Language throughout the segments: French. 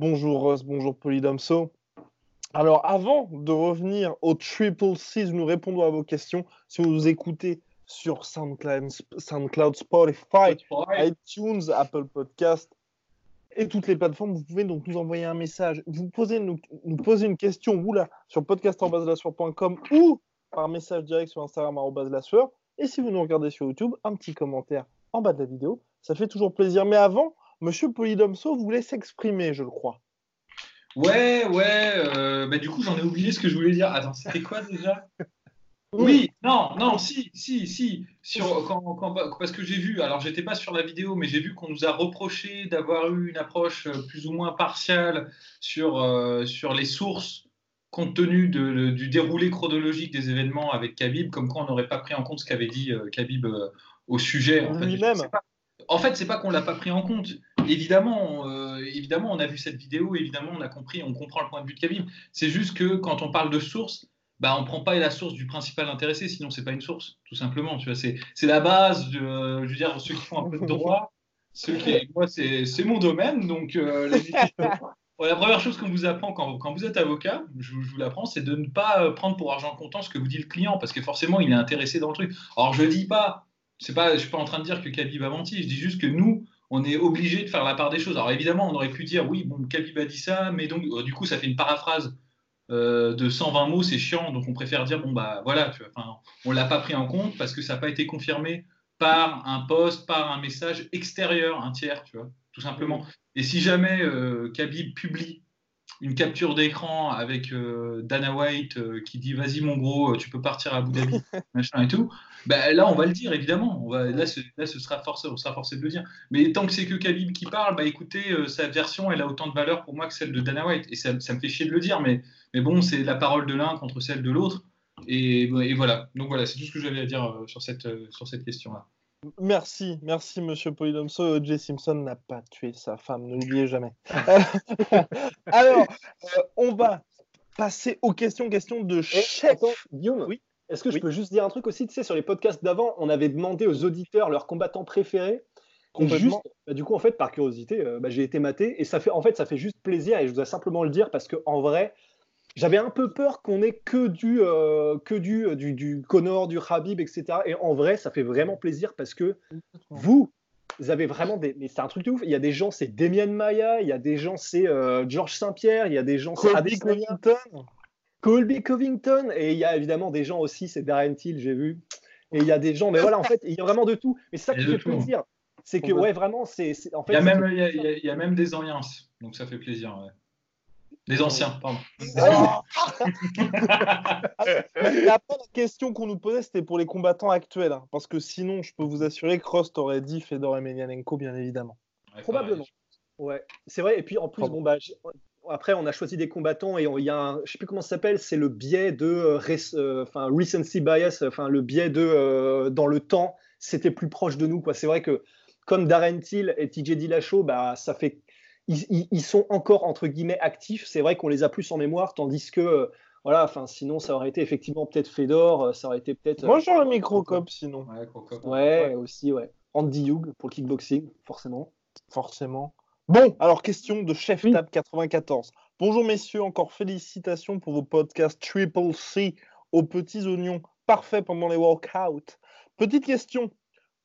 Bonjour Ross, bonjour Polydomso. Alors avant de revenir au Triple C, nous répondons à vos questions. Si vous nous écoutez sur SoundCloud, SoundCloud Spotify, iTunes, Apple Podcast et toutes les plateformes, vous pouvez donc nous envoyer un message. Vous posez, nous, une question vous là sur podcast.com ou par message direct sur Instagram. Et si vous nous regardez sur YouTube, un petit commentaire en bas de la vidéo. Ça fait toujours plaisir. Mais avant, Monsieur Polydomso voulait s'exprimer, je le crois. Ouais, ouais. euh, bah, du coup, j'en ai oublié ce que je voulais dire. Attends, c'était quoi déjà? Oui, non, non, si, si, si. Sur, quand, quand- parce que j'ai vu, alors j'étais pas sur la vidéo, mais j'ai vu qu'on nous a reproché d'avoir eu une approche euh, plus ou moins partiale sur, euh, sur les sources compte tenu de- du déroulé chronologique des événements avec Khabib, comme quoi on n'aurait pas pris en compte ce qu'avait dit euh, Khabib euh, au sujet. En fait, Lui-même. en fait, c'est pas qu'on l'a pas pris en compte. Évidemment, euh, évidemment, on a vu cette vidéo, évidemment, on a compris, on comprend le point de vue de Khabib. C'est juste que quand on parle de source, bah, on prend pas la source du principal intéressé, sinon c'est pas une source, tout simplement. Tu vois, c'est c'est la base. De, euh, je veux dire, ceux qui font un peu de droit, ceux qui, moi, c'est c'est mon domaine, donc euh, la première chose qu'on vous apprend quand, quand vous êtes avocat, je, vous- je vous l'apprends, c'est de ne pas prendre pour argent comptant ce que vous dit le client, parce que forcément, il est intéressé dans le truc. Alors, je dis pas, c'est pas, je suis pas en train de dire que Khabib a menti, je dis juste que nous, on est obligé de faire la part des choses. Alors, évidemment, on aurait pu dire, oui, bon, Khabib a dit ça, mais donc, euh, du coup, ça fait une paraphrase euh, de 120 mots, c'est chiant, donc on préfère dire, bon, bah voilà, tu vois, on l'a pas pris en compte parce que ça n'a pas été confirmé par un post, par un message extérieur, un tiers, tu vois, tout simplement. Et si jamais euh, Khabib publie une capture d'écran avec euh, Dana White qui dit vas-y mon gros, tu peux partir à Abu Dhabi, machin et tout, ben là on va le dire évidemment. On va, là, ce, là ce sera forcé, on sera forcé de le dire. Mais tant que c'est que Khabib qui parle, bah écoutez, euh, sa version elle a autant de valeur pour moi que celle de Dana White. Et ça, ça me fait chier de le dire, mais, mais bon, c'est la parole de l'un contre celle de l'autre. Et, et voilà. Donc voilà, c'est tout ce que j'avais à dire euh, sur cette, euh, sur cette question-là. Merci, merci Monsieur Polydomso. O.J. Simpson n'a pas tué sa femme, ne l'oubliez jamais. Alors, euh, on va passer aux questions, questions de Eh, chef. attends, Guillaume, Oui. Est-ce que je peux juste dire un truc aussi Tu sais, sur les podcasts d'avant, on avait demandé aux auditeurs leurs combattants préférés. Juste, bah, du coup, en fait, par curiosité, euh, bah, j'ai été maté et ça fait, en fait, ça fait juste plaisir et je dois simplement le dire parce que en vrai, j'avais un peu peur qu'on ait que du, euh, que du, euh, du, du Connor, du Habib, etc. Et en vrai, ça fait vraiment plaisir parce que vous, vous avez vraiment des, mais c'est un truc de ouf. Il y a des gens, c'est Demian Maya, il y a des gens, c'est euh, Georges Saint-Pierre, il y a des gens, c'est. Covington. Colby Covington et il y a évidemment des gens aussi, c'est Darren Till, j'ai vu. Et il y a des gens, mais voilà, en fait, il y a vraiment de tout. Mais ça qui fait tout. plaisir. C'est que, ouais, vraiment, c'est. En fait, Il y a même, il y a, il y a- il y a même des anciens, donc ça fait plaisir. ouais. Des anciens, pardon. Ah la question qu'on nous posait, c'était pour les combattants actuels. hein, parce que sinon, je peux vous assurer que Rost aurait dit Fedor Emelianenko, bien évidemment. Ouais, Probablement. Ouais, c'est vrai. Et puis en plus, Pardon. bon, bah, après, on a choisi des combattants et il y a un, je sais plus comment ça s'appelle, c'est le biais de, euh, rec- euh, enfin, recency bias, enfin, le biais de, euh, dans le temps, c'était plus proche de nous, quoi. C'est vrai que comme Darren Till et TJ Dillashaw, bah, ça fait, ils, ils- ils sont encore entre guillemets actifs. C'est vrai qu'on les a plus en mémoire, tandis que, euh, voilà, enfin, sinon, ça aurait été effectivement peut-être Fedor, ça aurait été peut-être. Moi, j'aurais mis Crocop, sinon, Ouais, Crocop. Ouais, aussi, ouais. Andy Hugh pour le kickboxing, forcément. forcément. Bon, alors, question de Chef Oui. Tab 94. Bonjour, messieurs, encore félicitations pour vos podcasts Triple C aux petits oignons, parfaits pendant les workouts. Petite question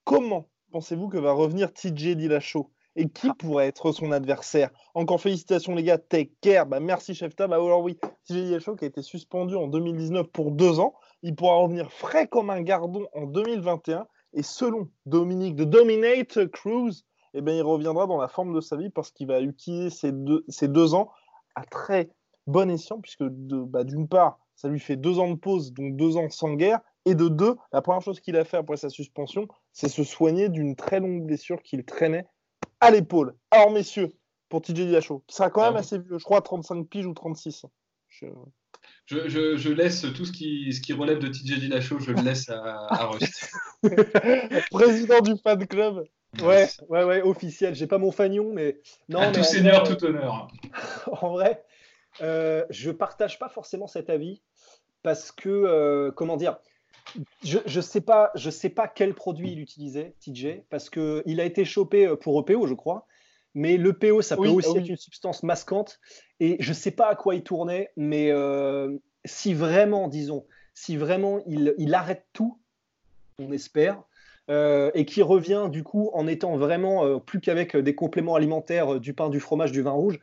comment pensez-vous que va revenir TJ Dillashaw et qui pourrait être son adversaire? Encore félicitations les gars, take care. Bah, merci Chef Tab. Ah, alors oui, TJ Dillashaw qui a été suspendu en 2019 pour deux ans, il pourra revenir frais comme un gardon en 2021 et selon Dominique de Dominate Cruz, eh ben, il reviendra dans la forme de sa vie parce qu'il va utiliser ces deux, ces deux ans à très bon escient, puisque bah, d'une part, ça lui fait deux ans de pause, donc deux ans sans guerre, et de deux, la première chose qu'il a fait après sa suspension, c'est se soigner d'une très longue blessure qu'il traînait à l'épaule. Alors, messieurs, pour TJ Dillashaw, qui sera quand même assez vieux, je crois 35 piges ou 36. Je... Je, laisse tout ce qui, ce qui relève de TJ Dillashaw, je le laisse à, à Rust. Président du fan club. Ouais, ouais, ouais, officiel. J'ai pas mon fanion, mais non. À tout seigneur, tout honneur. en vrai, euh, je partage pas forcément cet avis parce que, euh, comment dire, je ne sais, pas, je sais pas quel produit il utilisait, TJ, parce qu'il a été chopé euh, pour EPO, je crois. Mais l'EPO, ça peut aussi être une substance masquante. Et je ne sais pas à quoi il tournait, mais euh, si vraiment, disons, si vraiment il, il arrête tout, on espère, euh, et qui revient du coup en étant vraiment plus qu'avec des compléments alimentaires, du pain, du fromage, du vin rouge,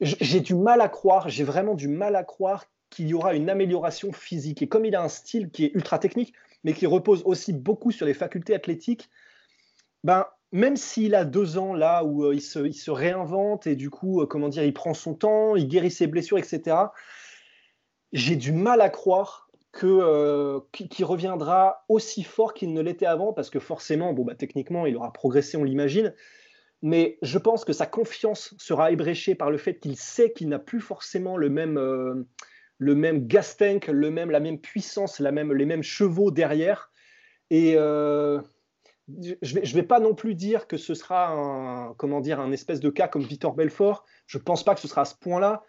j'ai du mal à croire, j'ai vraiment du mal à croire qu'il y aura une amélioration physique. Et comme il a un style qui est ultra technique, mais qui repose aussi beaucoup sur les facultés athlétiques, ben, même s'il a deux ans là où euh, il, se, réinvente et du coup, euh, comment dire, il prend son temps, il guérit ses blessures, etc., j'ai du mal à croire que euh, qu'il reviendra aussi fort qu'il ne l'était avant, parce que forcément, bon, bah, techniquement, il aura progressé, on l'imagine, mais je pense que sa confiance sera ébréchée par le fait qu'il sait qu'il n'a plus forcément le même, euh, le même gas tank, le même, la même puissance, la même, les mêmes chevaux derrière. Et euh, je ne vais, je vais pas non plus dire que ce sera un, comment dire, un espèce de cas comme Victor Belfort. Je ne pense pas que ce sera à ce point-là.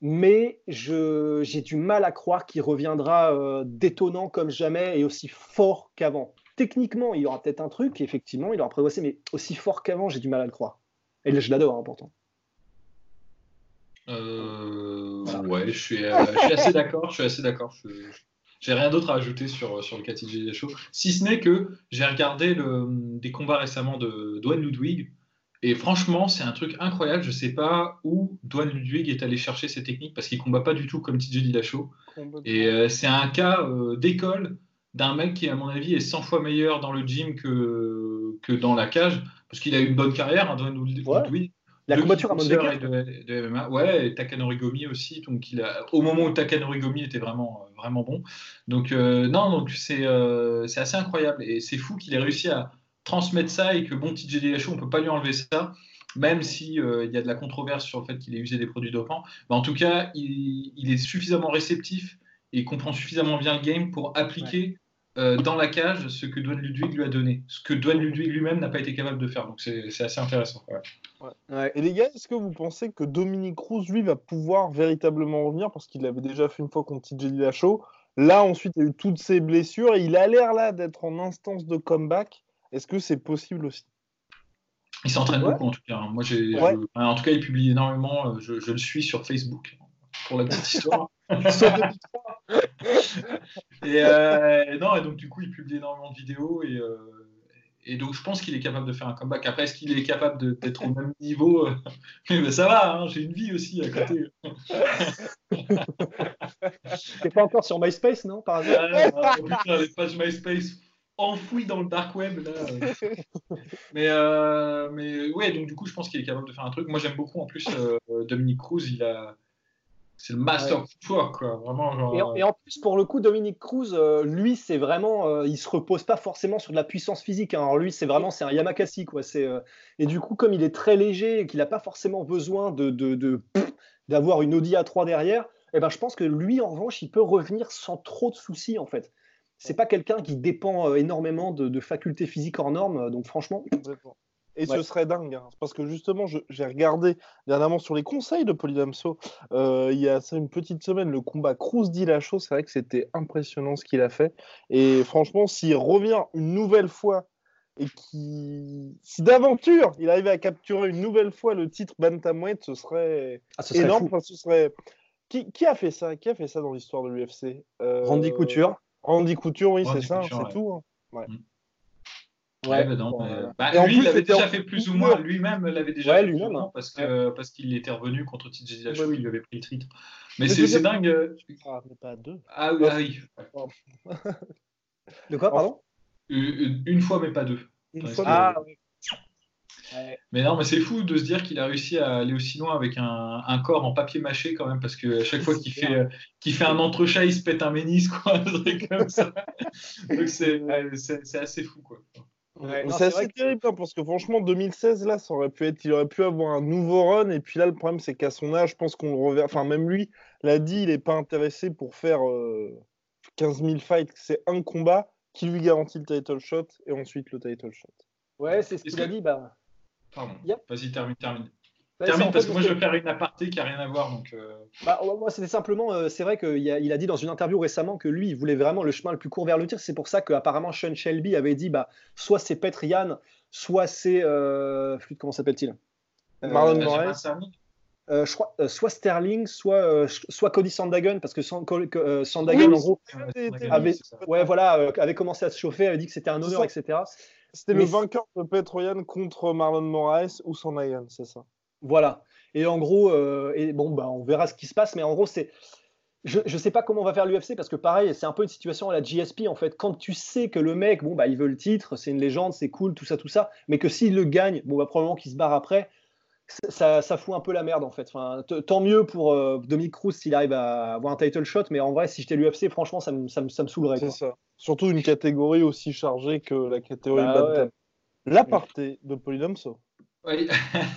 Mais j'ai du mal à croire qu'il reviendra euh, détonnant comme jamais et aussi fort qu'avant techniquement, il y aura peut-être un truc, effectivement, il aura progressé, mais aussi fort qu'avant, j'ai du mal à le croire. Et je l'adore, hein, pourtant. Euh, ouais, je suis, euh, je suis, assez d'accord. Je suis assez d'accord. J'ai rien d'autre à ajouter sur, sur le KTG Show, si ce n'est que j'ai regardé le, des combats récemment de Dwayne Ludwig. Et franchement, c'est un truc incroyable. Je sais pas où Dwayne Ludwig est allé chercher ses techniques parce qu'il combat pas du tout comme TJ Dillashaw. Et euh, c'est un cas d'école d'un mec qui, à mon avis, est 100 fois meilleur dans le gym que, que dans la cage, parce qu'il a eu une bonne carrière, hein, ouais. La combatture à de, de MMA, ouais, et Takanori Gomi aussi. Donc il a, au moment où Takanori Gomi était vraiment, vraiment bon. Donc euh, non, donc c'est euh, c'est assez incroyable et c'est fou qu'il ait réussi à transmettre ça et que bon TJ Dillashaw, on peut pas lui enlever ça, même si euh, il y a de la controverse sur le fait qu'il ait usé des produits dopants. Mais en tout cas, il, il, est suffisamment réceptif et comprend suffisamment bien le game pour appliquer euh, dans la cage ce que Dwayne Ludwig lui a donné, ce que Dwayne Ludwig lui-même n'a pas été capable de faire. Donc c'est assez intéressant. Et les gars, est-ce que vous pensez que Dominique Cruz, lui, va pouvoir véritablement revenir? Parce qu'il l'avait déjà fait une fois contre TJ Dillashaw Là, ensuite, il a eu toutes ses blessures et il a l'air là d'être en instance de comeback. Est-ce que c'est possible aussi Il s'entraîne beaucoup en tout cas. Moi, j'ai, en tout cas, il publie énormément. Euh, je, je, le suis sur Facebook pour la petite histoire. et, euh, non, et donc du coup, il publie énormément de vidéos et, euh, et donc je pense qu'il est capable de faire un comeback. Après, est-ce qu'il est capable d'être au même niveau euh, Mais ça va, hein, j'ai une vie aussi à côté. T'es pas encore sur MySpace, non Par hasard ah, putain, les pages MySpace enfouies dans le dark web là. mais mais ouais, donc du coup, je pense qu'il est capable de faire un truc. Moi, j'aime beaucoup en plus Dominique Cruz. Il a c'est le master ouais. quoi. Vraiment, euh, et, en plus, pour le coup, Dominique Cruz, euh, lui, c'est vraiment, euh, il se repose pas forcément sur de la puissance physique. Hein. Alors lui, c'est vraiment, c'est un Yamakasi, quoi. C'est et du coup, comme il est très léger et qu'il n'a pas forcément besoin de, d'avoir une Audi A3 derrière, eh ben, je pense que lui, en revanche, il peut revenir sans trop de soucis, en fait. C'est pas quelqu'un qui dépend énormément de, de, facultés physiques hors normes, donc franchement. Et ce serait dingue, hein. parce que justement, j'ai regardé dernièrement sur les conseils de Polydamso, euh, il y a une petite semaine, le combat Cruz Dillashaw, c'est vrai que c'était impressionnant ce qu'il a fait. Et franchement, s'il revient une nouvelle fois et qui, si d'aventure il arrivait à capturer une nouvelle fois le titre bantamweight, ce serait, ah, ce serait énorme. ce serait... Qui, qui, a fait ça? Qui a fait ça dans l'histoire de l'UFC euh... Randy Couture. Randy Couture, oui, c'est ça, c'est tout. Hein. Ouais. Mm. Ouais, bah non, bah, lui, il avait déjà fait plus ou moins, lui-même l'avait déjà fait lui-même, hein. parce que parce qu'il était revenu contre TJ Dillashaw, il lui avait pris le titre. Mais, c'est dingue. Euh, ah, mais pas deux. Ah, oui. De quoi, pardon? Une, fois, mais pas deux. Une fois, ah, Mais non, mais c'est fou de se dire qu'il a réussi à aller aussi loin avec un, un corps en papier mâché quand même, parce que à chaque fois qu'il fait, euh, qu'il fait un entrechat, il se pète un ménis, quoi, un truc comme ça. Donc c'est, c'est, assez fou, quoi. c'est assez terrible hein, parce que franchement 2016 là ça aurait pu être il aurait pu avoir un nouveau run et puis là le problème c'est qu'à son âge je pense qu'on le reverra enfin même lui l'a dit il n'est pas intéressé pour faire 15 000 fights c'est un combat qui lui garantit le title shot et ensuite le title shot Ouais, c'est ce qu'il a dit. Bah... Pardon. Vas-y, termine, termine. Bah, termine parce que moi je vais faire une aparté qui n'a rien à voir. Donc, euh... bah, moi, c'était simplement, euh, c'est vrai qu'il a, il a dit dans une interview récemment que lui, il voulait vraiment le chemin le plus court vers le tir. C'est pour ça qu'apparemment Sean Shelby avait dit bah, soit c'est Petrian, soit c'est. Euh, comment s'appelle-t-il? Euh, Marlon Moraes. Euh, je crois, euh, soit Sterling, soit, euh, soit Cody Sandagon, parce que Sandagon, en gros, avait, ouais, voilà, avait commencé à se chauffer, avait dit que c'était un honneur, etc. C'était le vainqueur de Petroyan contre Marlon Moraes ou Sandagon, c'est ça? Voilà. Et en gros, et bon, bah, on verra ce qui se passe, mais en gros, c'est. Je ne sais pas comment on va faire l'UFC parce que pareil, c'est un peu une situation à la GSP en fait. Quand tu sais que le mec, bon bah il veut le titre, c'est une légende, c'est cool, tout ça, tout ça, mais que s'il le gagne, bon bah probablement qu'il se barre après ça, ça, fout un peu la merde en fait. Enfin, tant mieux pour euh, Dominique Cruz s'il arrive à avoir un title shot, mais en vrai, si j'étais l'UFC, franchement, ça me, ça me, ça me saoulerait. C'est ça. Surtout une catégorie aussi chargée que la catégorie bah, ouais. L'aparté de Polydomso. Oui.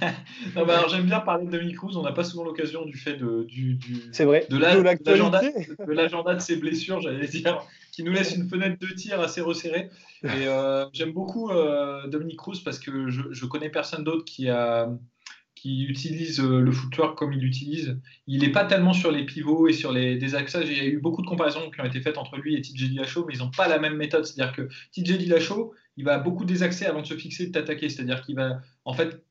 non, bah, alors, j'aime bien parler de Dominique Cruz. On n'a pas souvent l'occasion du fait de, du, du c'est vrai. de, l'agenda de, de, ses blessures, j'allais dire, qui nous laisse une fenêtre de tir assez resserrée. Et euh, j'aime beaucoup euh, Dominique Cruz parce que je, je connais personne d'autre qui a qui utilise euh, le footwork comme il l'utilise. Il n'est pas tellement sur les pivots et sur les désaxages. Il y a eu beaucoup de comparaisons qui ont été faites entre lui et TJ Dillashaw, mais ils n'ont pas la même méthode. C'est-à-dire que TJ Dillashaw, il va beaucoup désaxer avant de se fixer et de t'attaquer. C'est-à-dire qu'il va en fait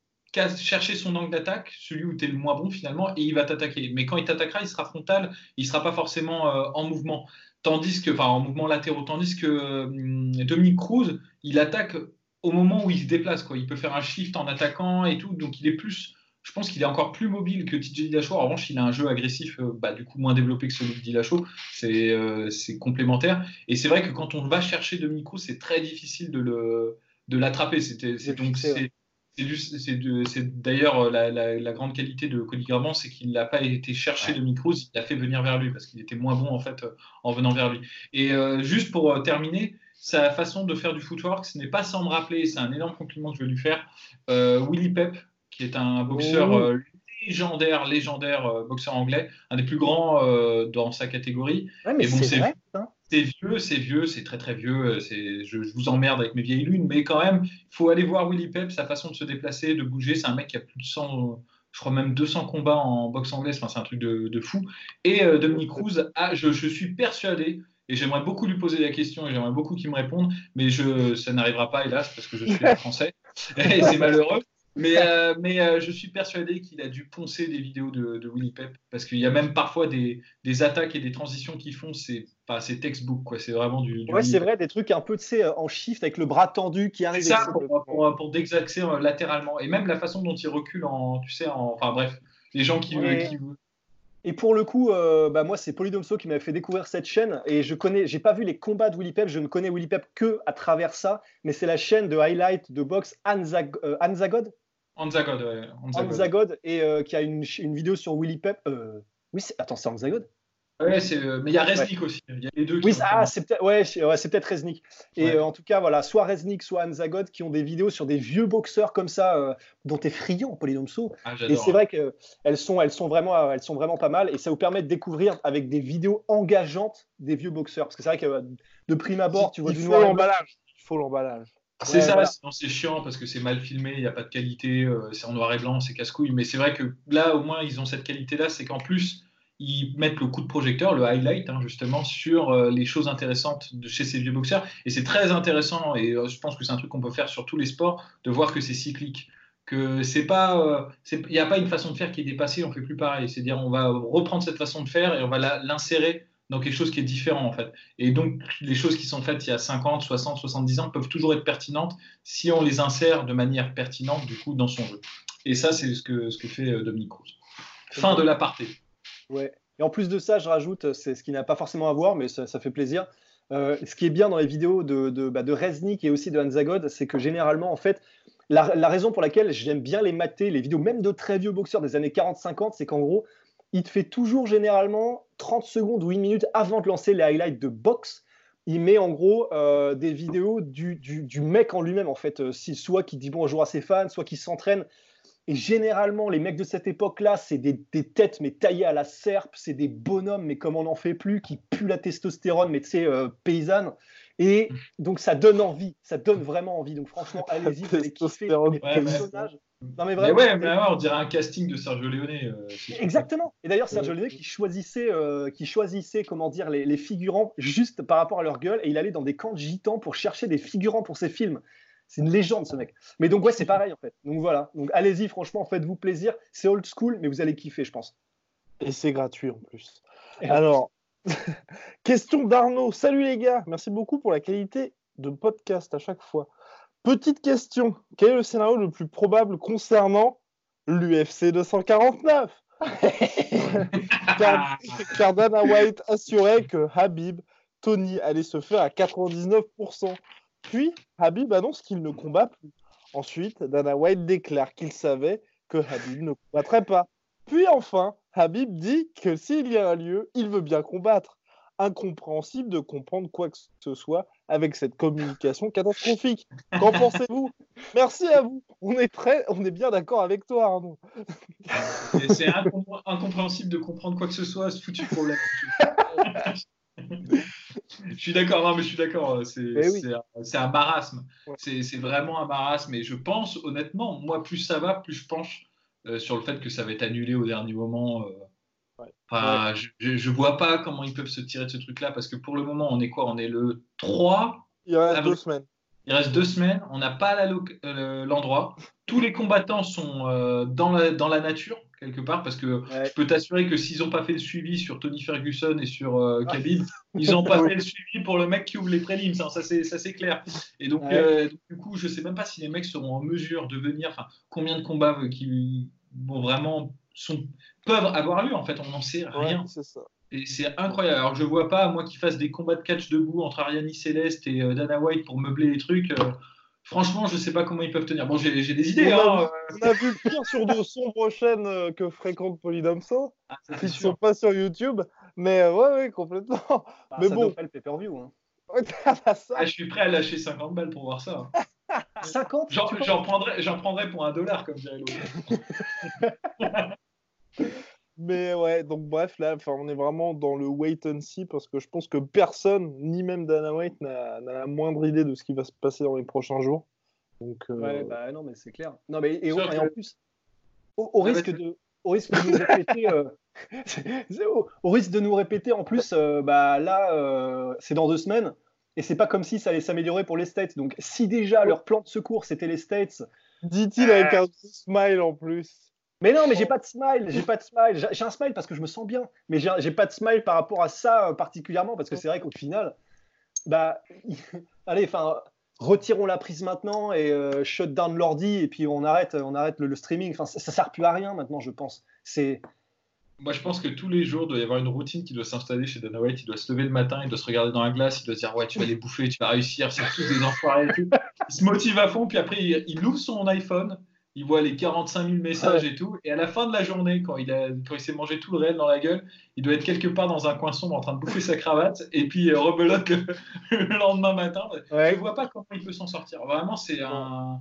chercher son angle d'attaque, celui où tu es le moins bon finalement, et il va t'attaquer. Mais quand il t'attaquera, il sera frontal, il ne sera pas forcément euh, en mouvement. Tandis que, en mouvement latéraux, tandis que euh, Dominique Cruz, il attaque au moment où il se déplace. Il peut faire un shift en attaquant et tout, donc il est plus je pense qu'il est encore plus mobile que TJ Dillashaw. En revanche, il a un jeu agressif, euh, bah, du coup moins développé que celui de Dillashaw. Euh, c'est complémentaire. Et c'est vrai que quand on va chercher de micro, c'est très difficile de l'attraper. C'est d'ailleurs euh, la, la, grande qualité de Cody Garbrandt, c'est qu'il n'a pas été chercher de micros, il l'a fait venir vers lui parce qu'il était moins bon en fait en venant vers lui. Et juste pour terminer, sa façon de faire du footwork, ce n'est pas sans me rappeler, c'est un énorme compliment que je vais lui faire, Willy Pep qui est un boxeur euh, légendaire, légendaire euh, boxeur anglais, un des plus grands euh, dans sa catégorie. mais bon, c'est vieux, c'est vieux, c'est très très vieux. Je, je, vous emmerde avec mes vieilles lunes, mais quand même, il faut aller voir Willy Pep, sa façon de se déplacer, de bouger. C'est un mec qui a plus de 100, je crois même 200 combats en boxe anglaise. Enfin, c'est un truc de, fou. Et Dominique Cruz, je, je, suis persuadé. Et j'aimerais beaucoup lui poser la question et j'aimerais beaucoup qu'il me réponde, mais je, ça n'arrivera pas, hélas, parce que je suis français. et c'est malheureux. Mais, euh, mais euh, je suis persuadé qu'il a dû poncer des vidéos de, de Willy Pep parce qu'il y a même parfois des, des attaques et des transitions qu'ils font, c'est pas c'est textbook quoi, c'est vraiment du. ouais, c'est vrai, des trucs un peu tu sais en shift avec le bras tendu qui arrive. C'est ça pour, pour, pour, désaxer euh, latéralement et même la façon dont il recule en, tu sais, en, enfin bref, les gens qui, qui... Et pour le coup, bah moi, c'est Polydomso qui m'avait fait découvrir cette chaîne. Et je connais, j'ai pas vu les combats de Willy Pep. Je ne connais Willy Pep que à travers ça. Mais c'est la chaîne de highlight de boxe Anzag, Anzagod. Anzagod, ouais. Anzagod. et euh, qui a une, une, vidéo sur Willy Pep. Euh... Oui, attends, c'est Anzagod? Ouais, euh, mais il y a Resnick aussi. Il y a les deux. Oui, ah, c'est peut-être ouais, ouais, peut Resnick. Et ouais. euh, en tout cas, voilà, soit Resnick, soit Anzagod qui ont des vidéos sur des vieux boxeurs comme ça, euh, dont tu es friand, Polydomso. Ah, et c'est vrai qu'elles sont, elles sont, vraiment, elles sont vraiment pas mal. Et ça vous permet de découvrir avec des vidéos engageantes des vieux boxeurs. Parce que c'est vrai que de prime abord, tu vois il du faut l'emballage. Il faut l'emballage. C'est ça, sinon c'est chiant parce que c'est mal filmé, il n'y a pas de qualité, euh, c'est en noir et blanc, c'est casse-couille. Mais c'est vrai que là, au moins, ils ont cette qualité-là, c'est qu'en plus, ils mettent le coup de projecteur, le highlight, hein, justement, sur euh, les choses intéressantes de chez ces vieux boxeurs. Et c'est très intéressant, et euh, je pense que c'est un truc qu'on peut faire sur tous les sports, de voir que c'est cyclique. Que c'est pas, il n'y a pas une façon de faire qui est dépassée, on fait plus pareil. C'est-à-dire, on va reprendre cette façon de faire et on va l'insérer dans quelque chose qui est différent en fait. Et donc les choses qui sont faites il y a 50, 60, 70 ans peuvent toujours être pertinentes si on les insère de manière pertinente du coup dans son jeu. Et ça c'est ce que, ce que fait euh, Dominique Cruz. Fin de l'aparté. Ouais. Et en plus de ça, je rajoute, c'est ce qui n'a pas forcément à voir, mais ça, ça fait plaisir. Euh, ce qui est bien dans les vidéos de, de, bah, de Resnick et aussi de Hanzagod, c'est que généralement, en fait, la, la, raison pour laquelle j'aime bien les mater, les vidéos, même de très vieux boxeurs des années 40-50, c'est qu'en gros, il te fait toujours généralement 30 secondes ou une minute avant de lancer les highlights de boxe. Il met en gros euh, des vidéos du, du, du, mec en lui-même, en fait, euh, soit qui dit bonjour à ses fans, soit qui s'entraîne. Et généralement, les mecs de cette époque-là, c'est des, des, têtes mais taillées à la serpe, c'est des bonhommes, mais comme on n'en fait plus, qui puent la testostérone, mais tu sais, euh, paysanne. Et donc ça donne envie, ça donne vraiment envie. Donc franchement, allez-y, vous allez kiffer les personnages. Non, mais vraiment. Mais ouais, mais on dirait un casting de Sergio Leone. Euh, Exactement. Et d'ailleurs, Sergio Leone qui choisissait, euh, qui choisissait comment dire, les, les, figurants juste par rapport à leur gueule, et il allait dans des camps de gitans pour chercher des figurants pour ses films. C'est une légende, ce mec. Mais donc, ouais, c'est pareil, en fait. Donc voilà. Donc allez-y, franchement, faites-vous plaisir. C'est old school, mais vous allez kiffer, je pense. Et c'est gratuit en plus. Et Alors, question d'Arnaud. Salut les gars. Merci beaucoup pour la qualité de podcast à chaque fois. Petite question. Quel est le scénario le plus probable concernant l'UFC 249 car, car, Dana White assurait que Habib, Tony allait se faire à 99%. Puis Habib annonce qu'il ne combat plus. Ensuite, Dana White déclare qu'il savait que Habib ne combattrait pas. Puis enfin, Habib dit que s'il y a un lieu, il veut bien combattre. Incompréhensible de comprendre quoi que ce soit avec cette communication catastrophique. Qu'en pensez-vous? Merci à vous. On est très, on est bien d'accord avec toi, Arnaud. C'est incompréhensible de comprendre quoi que ce soit, ce foutu problème. je suis d'accord, non, mais je suis d'accord. C'est oui. un, un marasme. C'est vraiment un marasme. Et je pense, honnêtement, moi, plus ça va, plus je penche euh, sur le fait que ça va être annulé au dernier moment. Euh. Enfin, ouais. je, vois pas comment ils peuvent se tirer de ce truc-là parce que pour le moment, on est quoi? On est le 3 Il reste avril. deux semaines. Il reste deux semaines. On n'a pas l'endroit. Euh, Tous les combattants sont euh, dans, la, dans la nature quelque part parce que ouais. je peux t'assurer que s'ils n'ont pas fait le suivi sur Tony Ferguson et sur euh, Khabib, ils n'ont pas fait le suivi pour le mec qui ouvre les prélims, hein, ça c'est clair. Et donc, ouais. euh, donc, du coup, je sais même pas si les mecs seront en mesure de venir, combien de combats qui vont vraiment sont, peuvent avoir lieu en fait, on n'en sait rien. Ouais, ça. Et c'est incroyable. Alors je vois pas moi qui fasse des combats de catch debout entre Ariane Céleste et euh, Dana White pour meubler les trucs. Euh, Franchement, je sais pas comment ils peuvent tenir. Bon, j'ai des idées. On, hein. a, on a vu le pire sur de sombres chaînes euh, que fréquente Polydomso, ah, qui ne sont pas sur YouTube. Mais euh, ouais, ouais, complètement. Bah, mais ça bon. pas le pay-per-view. Hein. ah, je suis prêt à lâcher 50 balles pour voir ça. 50 J'en prendrais, prendrais pour un dollar, comme dirait l'autre. Mais ouais, donc bref, là, on est vraiment dans le wait and see parce que je pense que personne, ni même Dana White, n'a la moindre idée de ce qui va se passer dans les prochains jours. Donc, euh... Ouais, bah non, mais c'est clair. Non, mais et, et en plus, au, au risque de, au risque de nous répéter, euh, au, au, risque de nous répéter en plus, euh, bah là, euh, c'est dans deux semaines. Et c'est pas comme si ça allait s'améliorer pour les States. Donc, si déjà leur plan de secours c'était les States, dit-il avec un smile en plus. Mais non, mais j'ai pas de smile, j'ai pas de smile. J'ai un smile parce que je me sens bien, mais j'ai pas de smile par rapport à ça particulièrement parce que c'est vrai qu'au final, bah, allez, enfin, retirons la prise maintenant et euh, shut down l'ordi et puis on arrête, on arrête le, le streaming. Enfin, ça, ça, sert plus à rien maintenant, je pense. C'est moi, je pense que tous les jours, il doit y avoir une routine qui doit s'installer chez Dana White. Il doit se lever le matin, il doit se regarder dans la glace, il doit se dire Ouais, tu vas les bouffer, tu vas réussir, c'est tous des enfoirés et tout. Il se motive à fond, puis après, il, il ouvre son iPhone, il voit les 45 000 messages et tout. Et à la fin de la journée, quand il, a, quand il s'est mangé tout le réel dans la gueule, il doit être quelque part dans un coin sombre en train de bouffer sa cravate et puis euh, rebelote le, le, lendemain matin. Ouais. Je ne vois pas comment il peut s'en sortir. Vraiment, c'est un,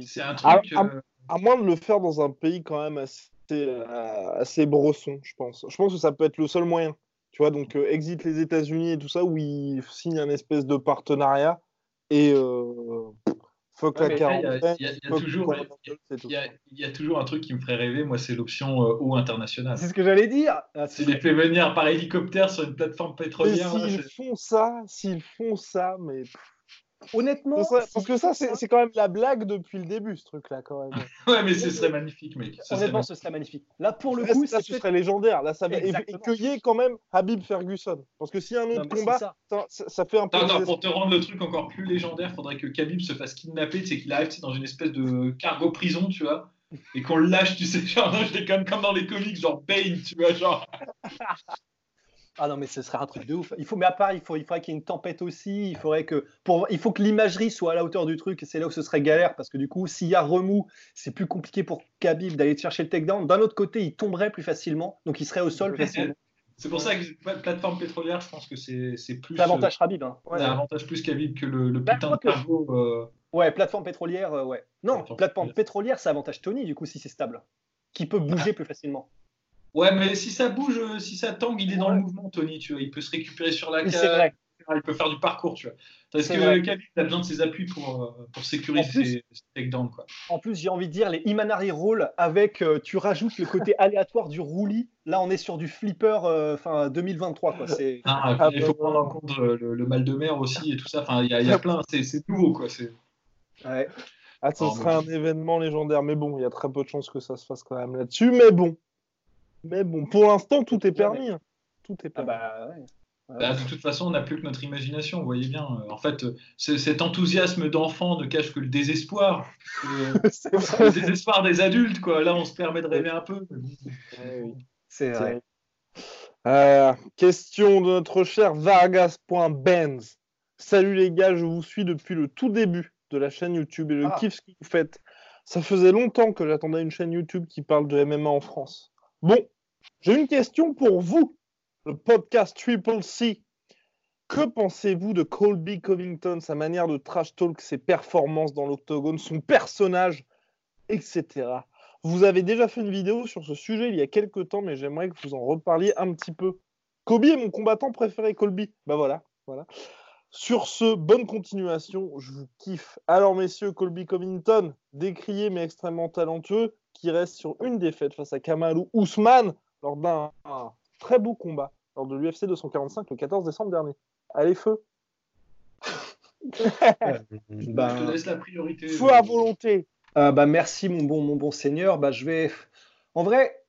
c'est un truc. À, à, à, moins de le faire dans un pays quand même assez, euh, assez brosson, je pense. Je pense que ça peut être le seul moyen. Tu vois, donc euh, exit les États-Unis et tout ça, où il signe un espèce de partenariat et. Euh, Fuck ouais, la quarantaine. Il y, a toujours un truc qui me ferait rêver, moi, c'est l'option euh, eau internationale. C'est ce que j'allais dire. Ah, S'ils les fait venir par hélicoptère sur une plateforme pétrolière. S'ils font ça, s'ils font ça, mais. Honnêtement. Ça, parce que ça, c'est quand même la blague depuis le début, ce truc-là, quand même. ouais, mais ce serait magnifique, mec. Ce Honnêtement, serait ce serait magnifique. Là, pour le coup, ça, ce serait légendaire. Là, ça va... Et, et qu'il y ait quand même Habib Ferguson. Parce que s'il y a un autre non, combat, ça. Ça, ça. fait un peu. Non, non, pour te rendre le truc encore plus légendaire, faudrait que Khabib se fasse kidnapper, c'est qu'il arrive dans une espèce de cargo prison, tu vois. Et qu'on le lâche, tu sais, genre, non, je déconne comme dans les comics, genre Bane, tu vois, genre. Ah non, mais ce serait un truc de ouf. Il faut, mais à part, il, faut, il faudrait qu'il y ait une tempête aussi. Il faudrait que, pour, il faut que l'imagerie soit à la hauteur du truc. Et c'est là où ce serait galère parce que du coup, s'il y a remous, c'est plus compliqué pour Khabib d'aller chercher le takedown. D'un autre côté, il tomberait plus facilement, donc il serait au sol plus facilement. C'est pour ça que plateforme pétrolière, je pense que c'est plus. C'est avantage Khabib. Hein. Ouais, avantage plus Khabib que le, le bah, putain de cargo. Euh... Ouais, plateforme pétrolière, euh, ouais. Non, plateforme, pétrolière, ça avantage Tony du coup si c'est stable, qui peut bouger plus facilement. Ouais, mais si ça bouge, euh, si ça tangue, il est dans le mouvement, Tony, tu vois. Il peut se récupérer sur la cage. Il peut faire du parcours, tu vois. Parce que Khabib a besoin de ses appuis pour, euh, pour sécuriser ses, takedowns, quoi. En plus, j'ai envie de dire les Imanari Roll avec, euh, tu rajoutes le côté aléatoire du roulis. Là, on est sur du flipper enfin 2023, quoi. Ah, ah, il faut prendre en compte le, mal de mer aussi et tout ça. Enfin, il y, y, a plein, c'est nouveau, quoi. Ouais. Ah, ce serait un événement légendaire, mais bon, il y a très peu de chances que ça se fasse quand même là-dessus. Mais bon, mais bon, pour l'instant, tout est permis. Hein. Tout est permis. Ah bah, bah, de toute façon, on n'a plus que notre imagination, vous voyez bien. En fait, cet enthousiasme d'enfant ne cache que le désespoir. le désespoir des adultes, quoi. Là, on se permet de rêver un peu. C'est vrai. Euh, question de notre cher Vargas.benz. Salut les gars, je vous suis depuis le tout début de la chaîne YouTube et je ah. kiffe ce que vous faites. Ça faisait longtemps que j'attendais une chaîne YouTube qui parle de MMA en France. Bon, j'ai une question pour vous, le podcast Triple C. Que pensez-vous de Colby Covington, sa manière de trash talk, ses performances dans l'octogone, son personnage, etc. Vous avez déjà fait une vidéo sur ce sujet il y a quelques temps, mais j'aimerais que vous en reparliez un petit peu. Kobe est mon combattant préféré, Colby. Bah voilà, voilà. Sur ce, bonne continuation, je vous kiffe. Alors messieurs, Colby Covington, décrié mais extrêmement talentueux, qui reste sur une défaite face à Kamaru Ousmane lors d'un très beau combat lors de l'UFC 245 le 14 décembre dernier. Allez, feu bah, Je te laisse la priorité. Feu à volonté. Euh, bah, merci, mon bon, mon bon seigneur. Bah, je vais... En vrai,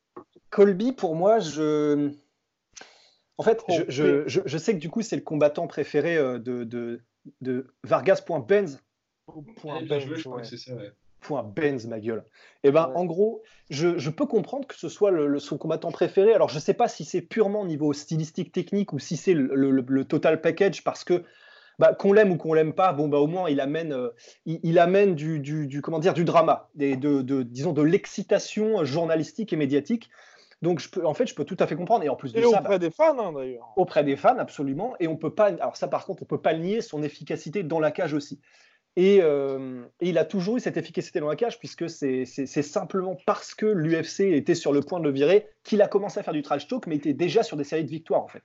Colby, pour moi, je... En fait, je, je, je, je sais que du coup, c'est le combattant préféré euh, de, de, de Vargas.benz. Benz, je crois que c'est ça, ouais point Benz, ma gueule. Et eh ben, en gros, je, peux comprendre que ce soit le, son combattant préféré. Alors, je ne sais pas si c'est purement au niveau stylistique, technique ou si c'est le, total package parce que bah, qu'on l'aime ou qu'on l'aime pas, bon bah au moins il amène, euh, il, amène du, du, comment dire du drama, des, de, de, disons de l'excitation journalistique et médiatique. Donc je peux, en fait, je peux tout à fait comprendre. Et en plus de et ça, auprès bah, des fans hein, d'ailleurs. Auprès des fans, absolument. Et on peut pas. Alors ça, par contre, on peut pas nier son efficacité dans la cage aussi. Euh, et, il a toujours eu cette efficacité dans la cage, puisque c'est simplement parce que l'UFC était sur le point de le virer qu'il a commencé à faire du trash talk, mais était déjà sur des séries de victoires, en fait.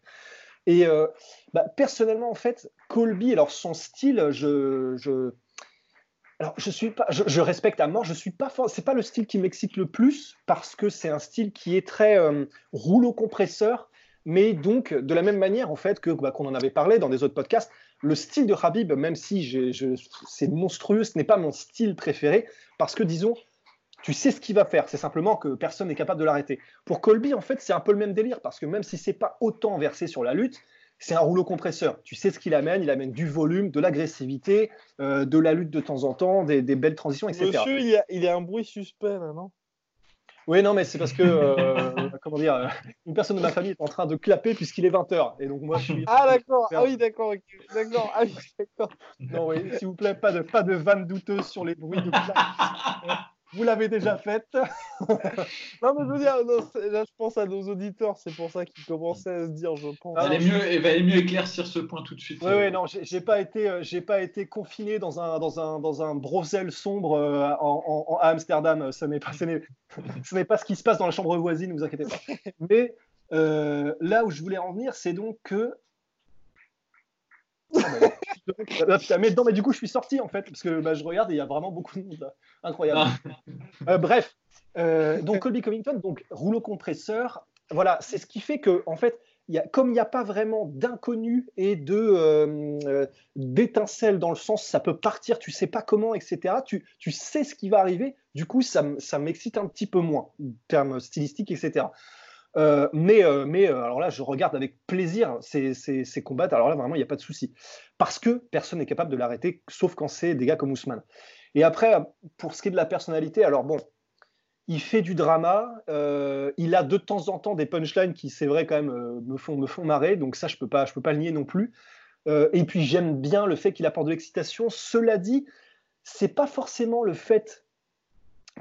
Et euh, bah, personnellement, en fait, Colby, alors son style, je, je alors je suis pas, je, respecte à mort. Je suis pas, c'est pas le style qui m'excite le plus parce que c'est un style qui est très euh, rouleau compresseur, mais donc de la même manière en fait que bah, qu'on en avait parlé dans des autres podcasts le style de Habib, même si c'est monstrueux, ce n'est pas mon style préféré, parce que disons, tu sais ce qu'il va faire, c'est simplement que personne n'est capable de l'arrêter. Pour Colby, en fait, c'est un peu le même délire, parce que même si c'est pas autant versé sur la lutte, c'est un rouleau compresseur. Tu sais ce qu'il amène, il amène du volume, de l'agressivité, euh, de la lutte de temps en temps, des, belles transitions, etc. Monsieur, il y, a, il y a un bruit suspect, là, non? Oui, non, mais c'est parce que, euh, comment dire, euh, une personne de ma famille est en train de clapper puisqu'il est 20h. Et donc, moi, je suis. Ah, d'accord. Ah, oui, d'accord. D'accord. Ah, oui, d'accord. Non, oui, s'il vous plaît, pas de, pas de vanne douteuse sur les bruits de clap. Vous l'avez déjà faite. non, mais je veux dire, là, je pense à nos auditeurs, c'est pour ça qu'ils commençaient à se dire, je pense. Il valait mieux, valait mieux éclaircir ce point tout de suite. Oui, oui, non, j'ai pas été, euh, j'ai pas été confiné dans un, dans un, dans un brossel sombre euh, en, à Amsterdam. Ce n'est pas, ce n'est pas ce qui se passe dans la chambre voisine, ne vous inquiétez pas. Mais euh, là où je voulais en venir, c'est donc que mais, non, mais du coup, je suis sorti en fait, parce que bah, je regarde et il y a vraiment beaucoup de monde. Incroyable. Ah. Euh, bref, euh, donc Colby Covington, donc rouleau compresseur, voilà, c'est ce qui fait que, en fait, y a, comme il n'y a pas vraiment d'inconnu et de euh, d'étincelles dans le sens, ça peut partir, tu sais pas comment, etc. Tu, tu sais ce qui va arriver, du coup, ça, ça m'excite un petit peu moins, en termes stylistiques, etc. Euh, mais, euh, mais euh, alors là, je regarde avec plaisir ces, ces, combats. Alors là, vraiment, il n'y a pas de souci. Parce que personne n'est capable de l'arrêter, sauf quand c'est des gars comme Ousmane. Et après, pour ce qui est de la personnalité, alors bon, il fait du drama. Il a de temps en temps des punchlines qui, c'est vrai, quand même, me, font, me font marrer. Donc ça, je ne peux, pas, peux pas le nier non plus. Et puis j'aime bien le fait qu'il apporte de l'excitation. Cela dit, c'est pas forcément le fait,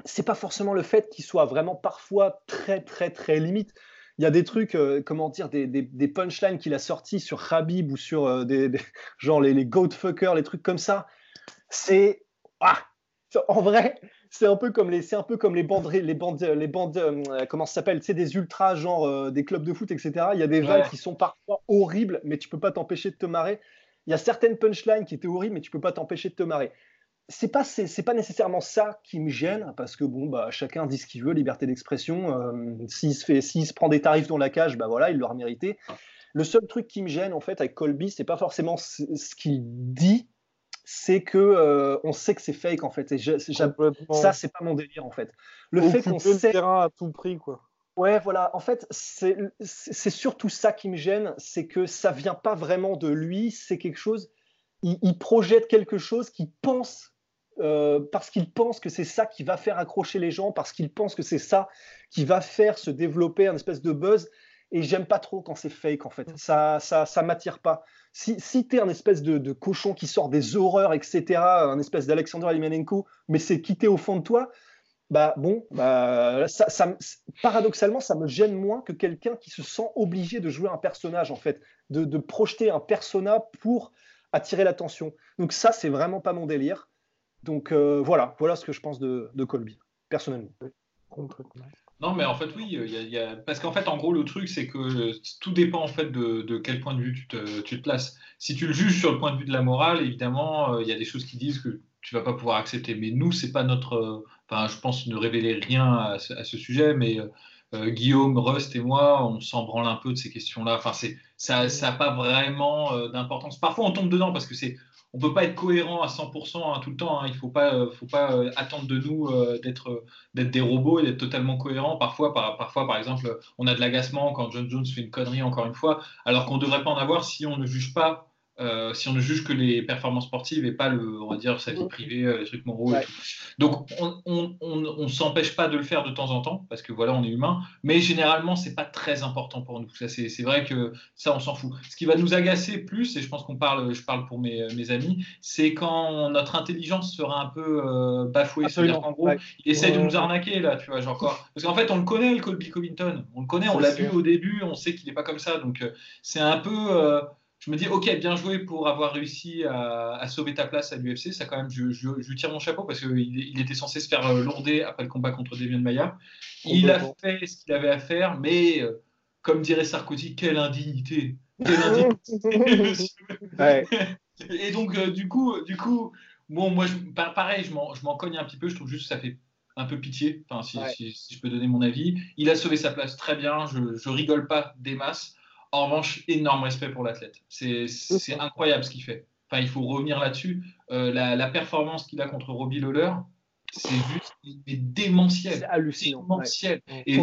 c'est pas forcément le fait qu'il soit vraiment parfois très très très limite. Il y a des trucs, comment dire, des, des, punchlines qu'il a sortis sur Habib ou sur des, genre les, les goatfuckers, les trucs comme ça. C'est ah, en vrai, c'est un peu comme les, c'est un peu comme les bandes, les bandes, les bandes, euh, comment ça s'appelle, tu des ultras genre euh, des clubs de foot, etc. Il y a des vannes qui sont parfois horribles, mais tu peux pas t'empêcher de te marrer. Il y a certaines punchlines qui étaient horribles, mais tu peux pas t'empêcher de te marrer. C'est pas, c'est, pas nécessairement ça qui me gêne, parce que bon, bah, chacun dit ce qu'il veut, liberté d'expression. Euh, s'il se fait, s'il se prend des tarifs dans la cage, bah voilà, il l'aura mérité. Le seul truc qui me gêne en fait avec Colby, c'est pas forcément ce qu'il dit, c'est que euh, on sait que c'est fake en fait. Et ça, c'est pas mon délire en fait. Le fait qu'on sait le terrain à tout prix quoi. Ouais, voilà. En fait, c'est surtout ça qui me gêne, c'est que ça vient pas vraiment de lui. C'est quelque chose. Il, projette quelque chose qu'il pense euh, parce qu'il pense que c'est ça qui va faire accrocher les gens, parce qu'il pense que c'est ça qui va faire se développer un espèce de buzz. Et j'aime pas trop quand c'est fake en fait. Ça, ça, ça m'attire pas si, si tu es un espèce de, cochon qui sort des horreurs, etc., un espèce d'Alexander Limanenko, mais c'est quitté au fond de toi, bah bon, bah, ça, paradoxalement, ça me gêne moins que quelqu'un qui se sent obligé de jouer un personnage, en fait, de, projeter un persona pour attirer l'attention. Donc ça, c'est vraiment pas mon délire. Donc euh, voilà, voilà ce que je pense de, de Colby, personnellement. Non, mais en fait, oui, y a, parce qu'en fait, en gros, le truc, c'est que tout dépend en fait de, quel point de vue tu te, tu te, places. Si tu le juges sur le point de vue de la morale, évidemment, euh, il y a des choses qui disent que tu vas pas pouvoir accepter. Mais nous, c'est pas notre. Euh, enfin, je pense ne révéler rien à ce, sujet, mais euh, Guillaume, Rust et moi, on s'en branle un peu de ces questions-là. Enfin, c'est ça, n'a pas vraiment d'importance. Parfois, on tombe dedans parce que c'est on peut pas être cohérent à 100% hein, tout le temps. Hein. Il faut pas, euh, faut pas euh, attendre de nous euh, d'être, d'être des robots et d'être totalement cohérent. Parfois, par, exemple, on a de l'agacement quand John Jones fait une connerie encore une fois, alors qu'on devrait pas en avoir si on ne juge pas euh, si on ne juge que les performances sportives et pas le, on va dire, sa vie privée, euh, les trucs moraux et tout. Donc, on ne s'empêche pas de le faire de temps en temps, parce que voilà, on est humain, mais généralement, c'est pas très important pour nous. C'est vrai que ça, on s'en fout. Ce qui va nous agacer plus, et je pense qu'on parle, je parle pour mes, mes amis, c'est quand notre intelligence sera un peu euh, bafouée. C'est-à-dire qu'en gros, il essaie de nous arnaquer, là, tu vois, genre quoi. Parce qu'en fait, on le connaît, le Colby Covington. On le connaît, on l'a vu au début, on sait qu'il n'est pas comme ça. Donc, c'est un peu je me dis, ok, bien joué pour avoir réussi à, sauver ta place à l'UFC. Ça, quand même, je, lui tire mon chapeau parce qu'il il était censé se faire euh, lourder après le combat contre Damien Maia. Il a fait ce qu'il avait à faire, mais euh, comme dirait Sarkozy, quelle indignité! Quelle indignité! Et donc, euh, du coup, du coup, bon, moi, je, pareil, je m'en cogne un petit peu. Je trouve juste que ça fait un peu pitié, enfin, si, je peux donner mon avis. Il a sauvé sa place très bien. Je, je rigole pas des masses. En revanche, énorme respect pour l'athlète. C'est incroyable ce qu'il fait. Enfin, il faut revenir là-dessus. Euh, la, performance qu'il a contre Robbie Lawler, c'est juste démentiel. C'est hallucinant. Démentiel. Et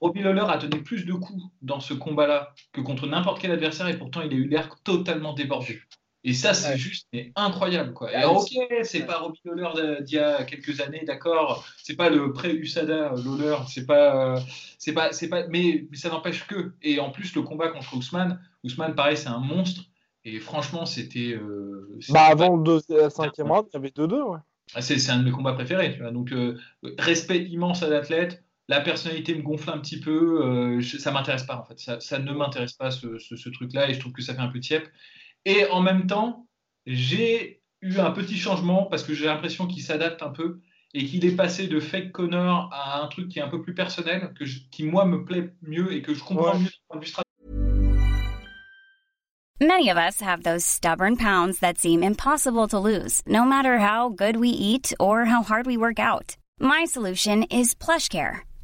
Robbie, Lawler, a donné plus de coups dans ce combat-là que contre n'importe quel adversaire et pourtant il a eu l'air totalement débordé. Et ça, c'est juste incroyable. Quoi. Et ok, c'est pas Robbie Lawler d'il y a quelques années, d'accord. C'est pas le pré-USADA Lawler, c'est pas, c'est pas, c'est pas, mais, ça n'empêche que. Et en plus, le combat contre Ousmane, Ousmane, pareil, c'est un monstre. Et franchement, c'était. Euh, bah avant le 5e round, il y avait 2-2, ouais. Ah, c'est un de mes combats préférés. Tu vois. Donc, euh, respect immense à l'athlète. La personnalité me gonfle un petit peu. Euh, ça m'intéresse pas, en fait. Ça, ça ne m'intéresse pas, ce, ce, ce truc-là. Et je trouve que ça fait un peu tiep. Et en même temps, j'ai eu un petit changement parce que j'ai l'impression qu'il s'adapte un peu et qu'il est passé de fake Connor à un truc qui est un peu plus personnel, que qui moi me plaît mieux et que je comprends mieux du Many of us have those stubborn pounds that seem impossible to lose, no matter how good we eat or how hard we work out. My solution is PlushCare.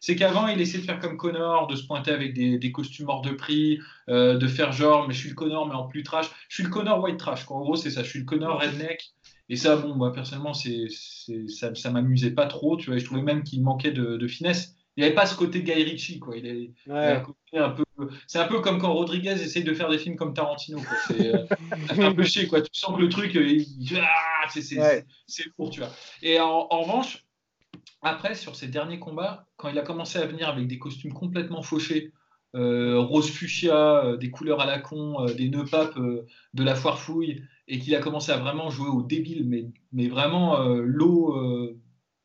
C'est qu'avant, il essayait de faire comme Connor, de se pointer avec des, costumes hors de prix, euh, de faire genre, mais je suis le Connor, mais en plus trash. Je suis le Connor white trash. En gros, c'est ça. Je suis le Connor redneck. Et ça, bon, moi, personnellement, c'est, ça, ça m'amusait pas trop. Tu vois, je trouvais même qu'il manquait de, finesse. Il n'y avait pas ce côté Guy Ritchie, quoi. Il, est, un peu. C'est un peu comme quand Rodriguez essaye de faire des films comme Tarantino. C'est euh, un peu chier, quoi. Tu sens que le truc, euh, ah, c'est, c'est, pour, tu vois. Et en, revanche, après, sur ses derniers combats, quand il a commencé à venir avec des costumes complètement fauchés, euh, rose fuchsia, des couleurs à la con, des nœuds papes de la foire fouille, et qu'il a commencé à vraiment jouer au débile, mais, mais vraiment l'eau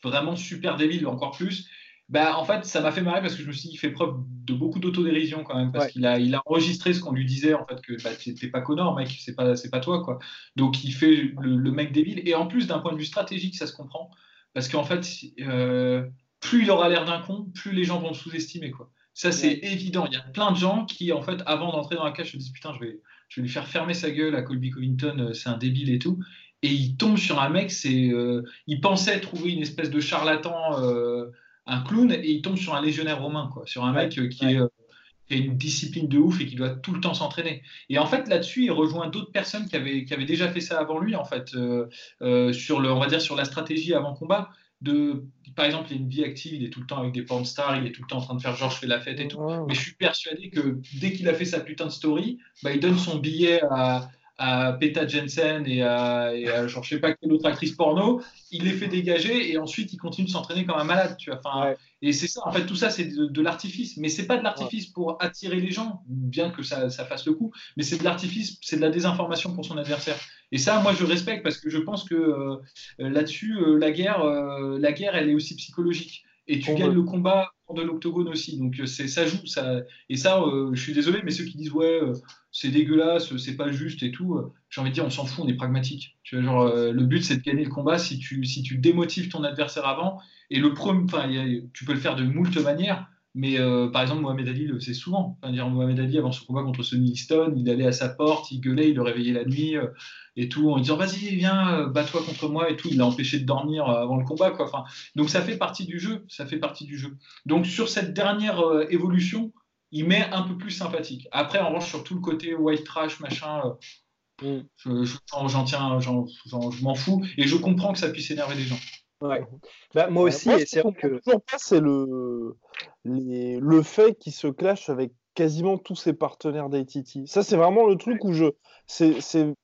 vraiment super débile encore plus, bah, en fait, ça m'a fait marrer parce que je me suis dit, il fait preuve de beaucoup d'autodérision quand même, parce qu'il a, il a enregistré ce qu'on lui disait, en fait, que bah, t'es pas Connor, mec, c'est pas, c'est pas toi, quoi. Donc, il fait le, mec débile. Et en plus, d'un point de vue stratégique, ça se comprend, parce qu'en fait, euh, plus il aura l'air d'un con, plus les gens vont le sous-estimer, quoi. Ça, c'est évident. Il y a plein de gens qui, en fait, avant d'entrer dans la cage, se disent, putain, je vais, je vais lui faire fermer sa gueule à Colby Covington, euh, c'est un débile et tout. Et il tombe sur un mec, c'est, euh, il pensait trouver une espèce de charlatan un clown et il tombe sur un légionnaire romain, quoi, sur un mec euh, qui, est, euh, qui, a une discipline de ouf et qui doit tout le temps s'entraîner. Et en fait, là-dessus, il rejoint d'autres personnes qui avaient, qui avaient déjà fait ça avant lui, en fait, euh, sur le, on va dire sur la stratégie avant combat. De, par exemple, il a une vie active, il est tout le temps avec des porn stars, il est tout le temps en train de faire genre je fais la fête et tout. Mais je suis persuadé que dès qu'il a fait sa putain de story, bah, il donne son billet à, à Peta Jensen et à, et à genre, je sais pas quelle autre actrice porno, il les fait dégager et ensuite il continue de s'entraîner comme un malade. Tu vois. Enfin, Et c'est ça, en fait, tout ça c'est de, l'artifice, mais c'est pas de l'artifice pour attirer les gens, bien que ça, ça fasse le coup, mais c'est de l'artifice, c'est de la désinformation pour son adversaire. Et ça, moi, je respecte parce que je pense que euh, là-dessus, euh, la guerre, euh, la guerre, elle est aussi psychologique et tu gagnes le combat de l'octogone aussi. Donc euh, c'est ça joue ça et ça euh, je suis désolé mais ceux qui disent ouais euh, c'est dégueulasse, c'est pas juste et tout, j'ai envie de dire on s'en fout, on est pragmatique. Tu vois genre le but c'est de gagner le combat si tu si tu démotives ton adversaire avant et le premier tu peux le faire de moult manières mais euh, par exemple, Mohamed Ali le faisait souvent. Enfin, dire, Mohamed Ali, avant son combat contre Sonny Liston, il allait à sa porte, il gueulait, il le réveillait la nuit euh, et tout, en lui disant Vas-y, viens, euh, bats-toi contre moi et tout. Il l'a empêché de dormir avant le combat. Quoi. Enfin, donc ça fait partie du jeu. Ça fait partie du jeu. Donc sur cette dernière évolution, il met un peu plus sympathique. Après, en revanche, sur tout le côté white trash, machin. Mm. j'en tiens, je m'en fous et je comprends que ça puisse énerver les gens. Ouais. Bah, moi aussi, et c'est que. c'est le, le fait qu'il se clash avec quasiment tous ses partenaires d'ITT. Ça, c'est vraiment le truc où je. c'est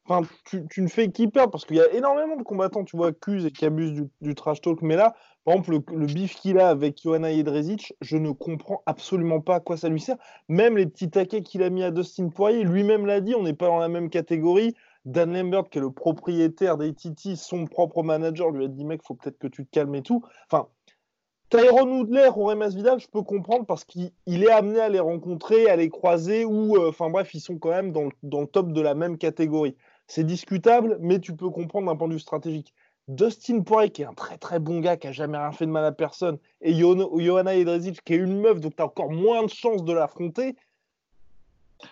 enfin, tu, tu, ne fais qu'hyper parce qu'il y a énormément de combattants, tu vois, accusent et qui abusent du, du, trash talk. Mais là, par exemple, le, bif qu'il a avec Johanna Jedrzejczyk, je ne comprends absolument pas à quoi ça lui sert. Même les petits taquets qu'il a mis à Dustin Poirier, lui-même l'a dit, on n'est pas dans la même catégorie. Dan Lambert, qui est le propriétaire d'ATT, son propre manager, lui a dit mec, faut peut-être que tu te calmes et tout. Enfin, Tyrone Woodley ou Remas Vidal, je peux comprendre parce qu'il est amené à les rencontrer, à les croiser, ou euh, enfin bref, ils sont quand même dans, le top de la même catégorie. C'est discutable, mais tu peux comprendre d'un point de vue stratégique. Dustin Poirier, qui est un très très bon gars, qui a jamais rien fait de mal à personne, et Johanna Jedrzejczyk, qui est une meuf, donc tu as encore moins de chances de l'affronter.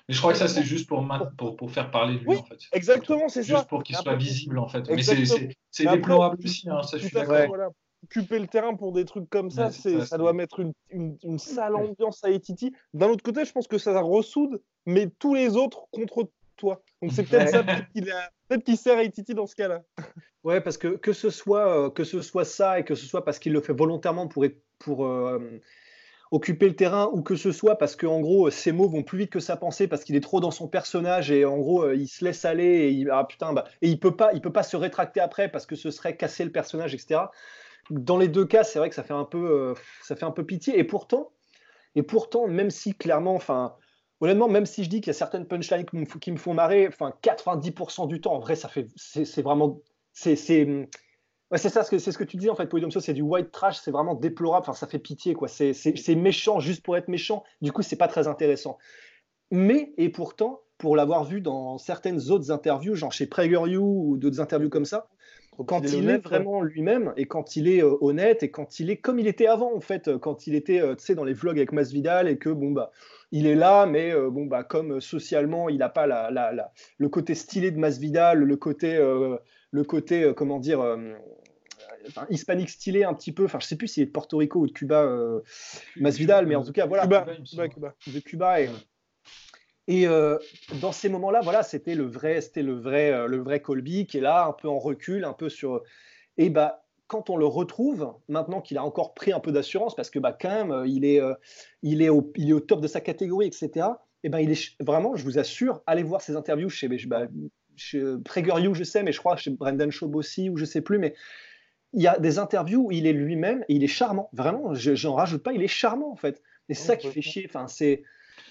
Mais je crois que ça, c'est juste pour, pour, pour, faire parler de lui, en fait. Exactement, c'est ça. Juste pour qu'il soit visible, en fait. Mais c'est déplorable aussi, hein, ça, je suis d'accord. Occuper le terrain pour des trucs comme ça, ça, ça doit mettre une, une, une, sale ambiance à Etiti. D'un autre côté, je pense que ça ressoude, mais tous les autres contre toi. Donc c'est peut-être ça qu'il peut qu sert à Etiti dans ce cas-là. Ouais, parce que que ce soit, euh, que ce soit ça et que ce soit parce qu'il le fait volontairement pour, pour euh, occuper le terrain ou que ce soit parce que en gros ses mots vont plus vite que sa pensée parce qu'il est trop dans son personnage et en gros euh, il se laisse aller et il ah, putain bah, et il peut pas il peut pas se rétracter après parce que ce serait casser le personnage etc dans les deux cas c'est vrai que ça fait un peu euh, ça fait un peu pitié. Et pourtant et pourtant même si clairement enfin honnêtement même si je dis qu'il y a certaines punchlines qui me, font marrer enfin 90% du temps en vrai ça fait c'est vraiment c'est c'est ça, c'est ce que tu dis en fait, Polydomso, c'est du white trash, c'est vraiment déplorable, enfin, ça fait pitié, quoi. C'est méchant juste pour être méchant, du coup, c'est pas très intéressant. Mais, et pourtant, pour l'avoir vu dans certaines autres interviews, genre chez PragerU ou d'autres interviews comme ça, quand il, est, vraiment lui-même et quand il est euh, honnête et quand il est comme il était avant en fait, quand il était euh, tu sais dans les vlogs avec Masvidal et que bon bah il est là mais euh, bon bah comme socialement il n'a pas la, la, le côté stylé de Masvidal, le côté le côté comment dire enfin, hispanique stylé un petit peu. Enfin, je sais plus s'il est de Porto Rico ou de Cuba, euh, Masvidal, mais en tout cas, voilà. Cuba, Cuba, Cuba. De Cuba. Et, et euh, dans ces moments-là, voilà, c'était le vrai, c'était le vrai, euh, le vrai Colby qui est là, un peu en recul, un peu sur. Et bah, quand on le retrouve, maintenant qu'il a encore pris un peu d'assurance, parce que bah, quand même, il est, euh, il, est au, il est au top de sa catégorie, etc. Et ben, il est vraiment, je vous assure, allez voir ses interviews chez, bah, chez je sais, mais je crois chez Brendan Schaub aussi, ou je sais plus, mais il y a des interviews où il est lui-même et il est charmant. Vraiment, je n'en rajoute pas, il est charmant en fait. Et c'est ça qui fait chier. Enfin, c'est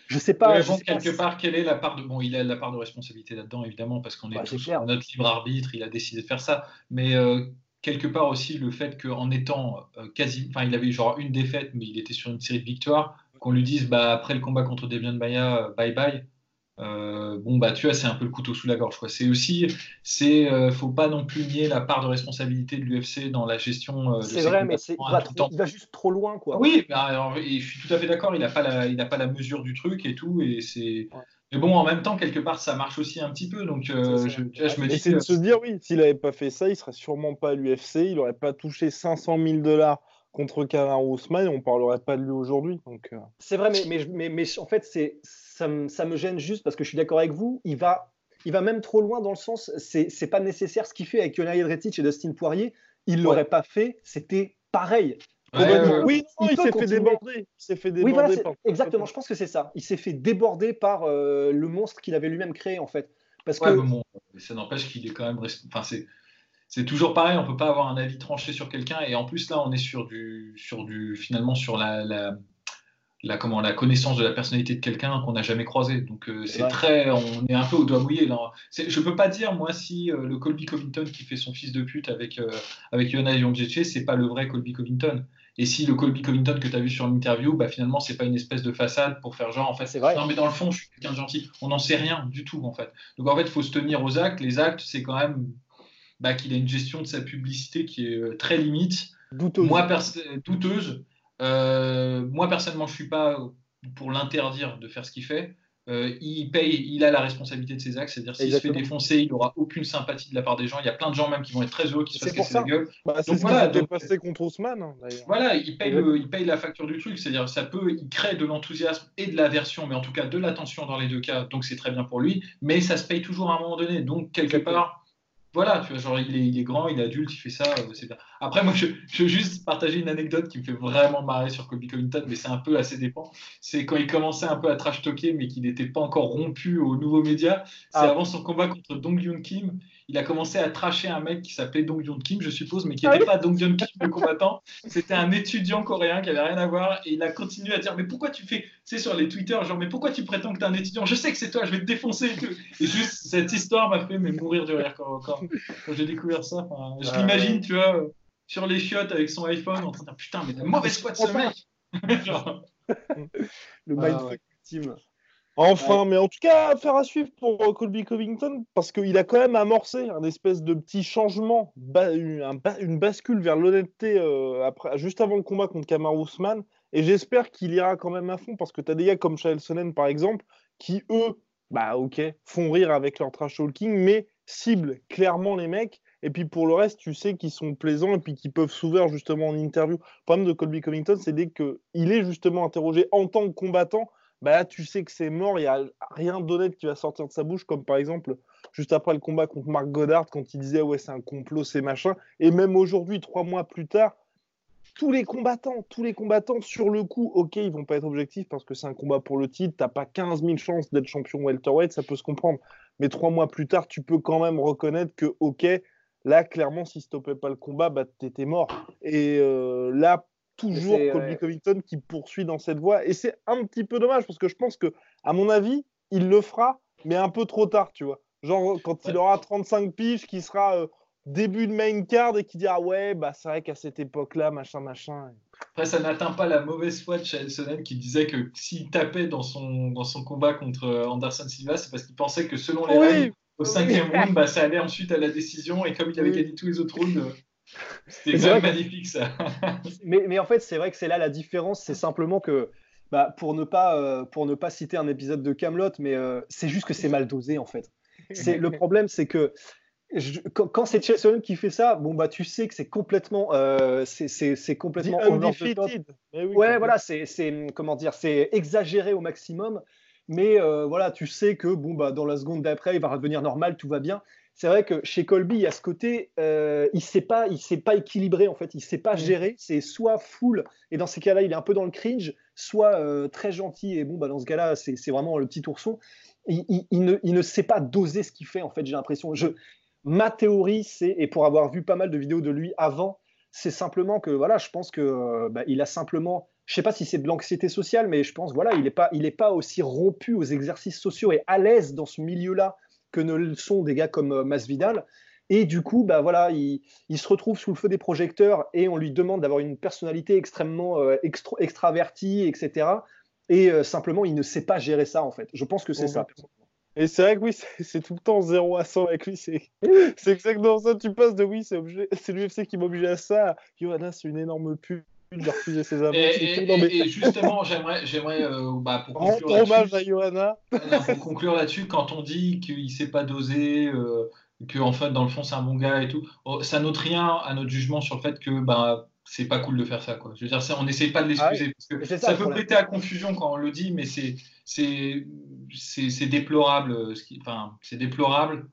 je sais pas. Ouais, je sais pas quelque si- part, quelle est la part de bon, il a la part de responsabilité là-dedans évidemment parce qu'on est tous clair. notre libre arbitre, il a décidé de faire ça, mais euh, quelque part aussi le fait qu'en étant euh, quasi, enfin il avait genre une défaite mais il était sur une série de victoires, qu'on lui dise bah après le combat contre Demian Maia, euh, bye bye. Euh, bon bah tu vois c'est un peu le couteau sous la gorge quoi. C'est aussi c'est euh, faut pas non plus nier la part de responsabilité de l'UFC dans la gestion euh, de C'est vrai, mais c'est- va, il va juste trop loin, quoi. Oui, bah, alors, et je suis tout à fait d'accord, il n'a pas, la- il n'a pas la mesure du truc et tout. Et c'est... Ouais. Mais bon, en même temps, quelque part, ça marche aussi un petit peu. Donc, euh, je, tu vois, je me Et dis c'est de se dire, oui, s'il n'avait pas fait ça, il serait sûrement pas à l'UFC, il n'aurait pas touché 500 000 dollars contre Kamaru Usman et on parlerait pas de lui aujourd'hui. Donc, euh, C'est vrai, mais, mais, mais, mais en fait, c'est, ça, me, ça me gêne juste parce que je suis d'accord avec vous. Il va, il va même trop loin dans le sens, c'est, c'est pas nécessaire ce qu'il fait avec Yona Jedrzejczyk et Dustin Poirier. Il l'aurait pas fait, c'était pareil. Ouais, complètement. ouais, ouais. oui, non, Il s'est fait déborder. Il s'est fait Oui, déborder voilà, c'est- par- exactement. Je pense que c'est ça. Il s'est fait déborder par euh, le monstre qu'il avait lui-même créé, en fait. Parce que Ouais, mais bon, ça n'empêche qu'il est quand même. Enfin, c'est, c'est toujours pareil, on peut pas avoir un avis tranché sur quelqu'un. Et en plus, là, on est sur du, sur du finalement, sur la, la, la, comment, la connaissance de la personnalité de quelqu'un qu'on n'a jamais croisé. Donc, euh, c'est très. On est un peu au doigt mouillé. Là. Je peux pas dire, moi, si euh, le Colby Covington qui fait son fils de pute avec, euh, avec Yona Jędrzejczyk, c'est pas le vrai Colby Covington. Et si le Colby Covington que tu as vu sur l'interview, bah, finalement, c'est pas une espèce de façade pour faire genre, en fait, C'est vrai. non, mais dans le fond, je suis quelqu'un de gentil. On n'en sait rien du tout, en fait. Donc, en fait, il faut se tenir aux actes. Les actes, c'est quand même bah, qu'il a une gestion de sa publicité qui est euh, très limite, douteuse. moi, douteuse. Euh, moi, personnellement, je suis pas pour l'interdire de faire ce qu'il fait. Euh, il paye, il a la responsabilité de ses actes, c'est-à-dire s'il se fait défoncer, il n'aura aucune sympathie de la part des gens. Il y a plein de gens même qui vont être très heureux qu'il se C'est fasse pour casser la gueule. Bah, Donc voilà, qui donc- passé contre Ousmane, hein. Voilà, il paye, le- il paye la facture du truc, c'est-à-dire ça peut, il crée de l'enthousiasme et de l'aversion, mais en tout cas de l'attention dans les deux cas, donc c'est très bien pour lui, mais ça se paye toujours à un moment donné, donc quelque part, voilà, tu vois, genre il est, il est grand, il est adulte, il fait ça, euh, c'est bien. Après, moi, je, je veux juste partager une anecdote qui me fait vraiment marrer sur Colby Covington, mais c'est un peu assez dépend. C'est quand il commençait un peu à trash talker, mais qu'il n'était pas encore rompu aux nouveaux médias. C'est Ah. avant son combat contre Dong Hyun Kim. Il a commencé à tracher un mec qui s'appelait Dong Hyun Kim, je suppose, mais qui Ah n'était oui. pas Dong Hyun Kim le combattant. C'était un étudiant coréen qui avait rien à voir et il a continué à dire mais pourquoi tu fais, tu sais sur les Twitter genre mais pourquoi tu prétends que t'es un étudiant? Je sais que c'est toi, je vais te défoncer et tout. Et juste cette histoire m'a fait mais mourir de rire quand, quand, quand j'ai découvert ça. Enfin, je Ouais. l'imagine, tu vois, sur les chiottes avec son iPhone en train de dire putain mais la mauvaise foi de ce mec. Genre, le Ah, mindfuck ouais. ultime. Enfin, mais en tout cas, affaire à suivre pour euh, Colby Covington, parce qu'il a quand même amorcé un espèce de petit changement, une, un ba- une bascule vers l'honnêteté euh, juste avant le combat contre Kamaru Usman. Et j'espère qu'il ira quand même à fond, parce que tu as des gars comme Chael Sonnen, par exemple, qui, eux, bah ok, font rire avec leur trash talking, mais ciblent clairement les mecs. Et puis pour le reste, tu sais qu'ils sont plaisants et puis qu'ils peuvent s'ouvrir justement en interview. Le problème de Colby Covington, c'est dès qu'il est justement interrogé en tant que combattant, bah là, tu sais que c'est mort, il n'y a rien d'honnête qui va sortir de sa bouche, comme par exemple, juste après le combat contre Marc Goddard, quand il disait ouais, c'est un complot, c'est machin. Et même aujourd'hui, trois mois plus tard, tous les combattants, tous les combattants, sur le coup, ok, ils vont pas être objectifs parce que c'est un combat pour le titre, t'as pas 15 000 chances d'être champion welterweight, ça peut se comprendre. Mais trois mois plus tard, tu peux quand même reconnaître que, ok, là, clairement, si stoppait pas le combat, bah, t'étais mort. Et euh, là, toujours Colby ouais. Covington qui poursuit dans cette voie. Et c'est un petit peu dommage parce que je pense que, à mon avis, il le fera, mais un peu trop tard, tu vois. Genre quand il aura 35 piges, qui sera euh, début de main card et qui dira ouais, bah c'est vrai qu'à cette époque-là, machin, machin. Après, ça n'atteint pas la mauvaise foi de Chael Sonnen qui disait que s'il tapait dans son, dans son combat contre euh, Anderson Silva, c'est parce qu'il pensait que selon les règles, au cinquième round, bah, ça allait ensuite à la décision. Et comme il avait Oui. gagné tous les autres rounds, euh, c'était C'est quand même vrai que- magnifique ça. Mais, mais en fait, c'est vrai que c'est là la différence. C'est simplement que, bah, pour, ne pas, euh, pour ne pas citer un épisode de Camelot, mais euh, c'est juste que c'est mal dosé en fait. C'est le problème, c'est que je- quand, quand c'est Chelsea qui fait ça, bon bah tu sais que c'est complètement, euh, c'est- complètement undefeated. Mais oui, Ouais, voilà, c'est c'est comment dire, c'est exagéré au maximum, mais euh, voilà, tu sais que bon bah dans la seconde d'après, il va redevenir normal, tout va bien. C'est vrai que chez Colby, il y a ce côté, euh, il sait pas, il sait pas équilibrer en fait, il sait pas Mm. gérer. C'est soit full et dans ces cas-là, il est un peu dans le cringe, soit euh, très gentil et bon bah dans ce cas-là, c'est c'est vraiment le petit ourson. Il, il- il ne, il ne sait pas doser ce qu'il fait en fait. J'ai l'impression. Je, ma théorie, c'est et pour avoir vu pas mal de vidéos de lui avant, c'est simplement que voilà, je pense que euh, bah, il a simplement, je sais pas si c'est de l'anxiété sociale, mais je pense voilà, il est pas, il est pas aussi rompu aux exercices sociaux et à l'aise dans ce milieu-là que ne le sont des gars comme euh, Masvidal. Et du coup, bah voilà, il, il se retrouve sous le feu des projecteurs et on lui demande d'avoir une personnalité extrêmement euh, extro- extravertie, etc. Et euh, simplement, il ne sait pas gérer ça en fait. Je pense que c'est ça. Et c'est vrai que oui, c'est tout le temps 0 à 100 avec lui. C'est c'est exactement ça. Tu passes de oui, c'est l'UFC qui m'oblige à ça. Johanna, c'est une énorme pute. J'ai refusé ses avances. Et, et tout. et- Non, mais et- et justement, j'aimerais, j'aimerais euh, bah, pour conclure hommage à Johanna. non, pour conclure là-dessus, quand on dit qu'il sait pas doser, euh, que en fait dans le fond c'est un bon gars et tout, oh, ça n'ôte rien à notre jugement sur le fait que bah c'est pas cool de faire ça quoi. Je veux dire, ça, on n'essaye pas de l'excuser parce que C'est ça, peut prêter à confusion quand on le dit, mais c'est c'est c'est c'est déplorable, euh, ce qui, enfin c'est déplorable.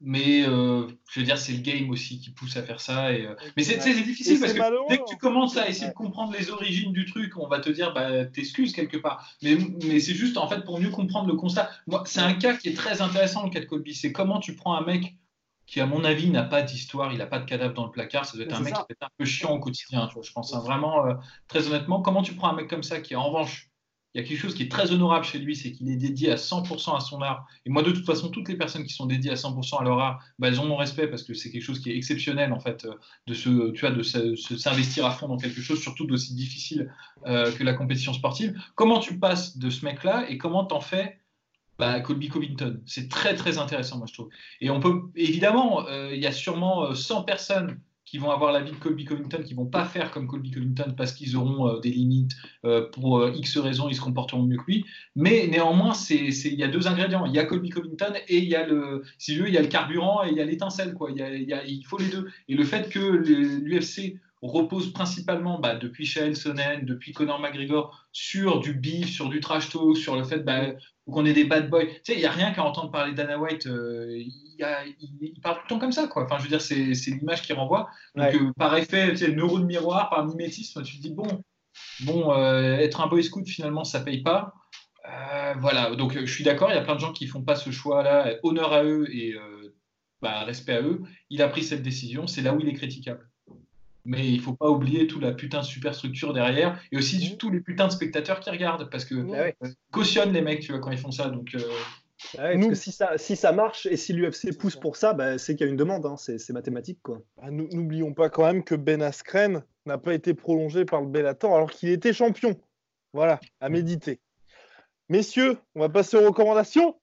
Mais euh, je veux dire, c'est le game aussi qui pousse à faire ça. Et, euh, Mais c'est Et difficile parce que malheureux, dès que tu commences à essayer Ouais. de comprendre les origines du truc, on va te dire, bah, t'excuses quelque part. Mais, mais c'est juste, en fait, pour mieux comprendre le constat. Moi, c'est un cas qui est très intéressant, le cas de Colby. C'est comment tu prends un mec qui, à mon avis, n'a pas d'histoire, il n'a pas de cadavre dans le placard. Ça doit être Mais un mec ça. qui est un peu chiant au quotidien. Tu vois, je pense hein, vraiment, euh, très honnêtement, comment tu prends un mec comme ça qui, en revanche, il y a quelque chose qui est très honorable chez lui, c'est qu'il est dédié à 100% à son art. Et moi, de toute façon, toutes les personnes qui sont dédiées à 100% à leur art, bah, elles ont mon respect parce que c'est quelque chose qui est exceptionnel, en fait, euh, de se, tu de s'investir à fond dans quelque chose, surtout d'aussi difficile euh, que la compétition sportive. Comment tu passes de ce mec-là et comment t'en fais bah, Colby Covington? C'est très, très intéressant, moi, je trouve. Et on peut, évidemment, euh, il y a sûrement euh, 100 personnes qui vont avoir l'avis de Colby Covington, qui vont pas faire comme Colby Covington parce qu'ils auront euh, des limites, euh, pour euh, X raisons, ils se comporteront mieux que lui. Mais néanmoins, il y a deux ingrédients. Il y a Colby Covington et il y a le, si veux, il y a le carburant et il y a l'étincelle, quoi. Il, il faut les deux. Et le fait que l'UFC repose principalement, bah, depuis Chael Sonnen, depuis Conor McGregor, sur du beef, sur du trash talk, sur le fait bah, qu'on ait des bad boys. Tu sais, il n'y a rien qu'à entendre parler d'Anna White. euh, il, y a- il- il parle tout le temps comme ça, quoi. Enfin, je veux dire, c'est, l'image qu'il renvoie. Donc, Ouais. euh, par effet, tu sais, neurone miroir, par mimétisme, tu te dis, bon, bon euh, être un boy scout, finalement, ça paye pas. Voilà, donc je suis d'accord, il y a plein de gens qui font pas ce choix-là. Honneur à eux et bah, respect à eux. Il a pris cette décision, c'est là où il est critiquable. Mais il faut pas oublier toute la putain de superstructure derrière et aussi tous les putains de spectateurs qui regardent parce que Ah ouais. euh, cautionnent les mecs, tu vois, quand ils font ça. Donc, euh, Ah ouais, parce Nous- que si ça, si ça marche et si l'UFC pousse pour ça, bah, c'est qu'il y a une demande, hein, c'est mathématique. Quoi. Ah, nou- N'oublions pas quand même que Ben Askren n'a pas été prolongé par le Bellator alors qu'il était champion. Voilà, à méditer. Messieurs, on va passer aux recommandations.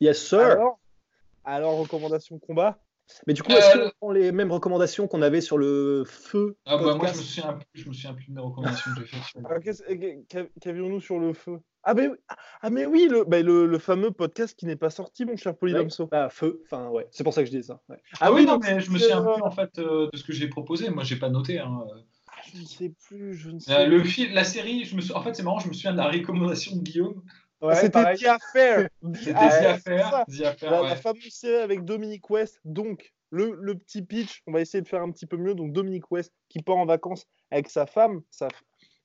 Yes, sir. Alors, alors recommandations combat. Mais du coup, est-ce Euh, qu'on prend les mêmes recommandations qu'on avait sur le feu ah, bah, moi, je me souviens plus, je me souviens plus de mes recommandations que j'ai faites. Qu'avions-nous sur le feu? Ah, mais, oui- ah, mais oui, le, bah, le, le fameux podcast qui n'est pas sorti, mon cher Ouais. Polydomso. Bah, feu, enfin, ouais. C'est pour ça que je dis ça. ouais. Ah oui, non, mais je me souviens euh, plus en fait euh, de ce que j'ai proposé. Moi, j'ai pas noté. hein. Ah, je ne sais plus, je ne sais Euh, le plus. film, la série, je me sou- en fait, c'est marrant, je me souviens de la recommandation de Guillaume. Ouais, C'était. The Affair. C'était Ah, The c'est Affair. The Affair, La, ouais. la fameuse série avec Dominique West. Donc, le, le petit pitch, on va essayer de faire un petit peu mieux. Donc, Dominique West qui part en vacances avec sa femme, sa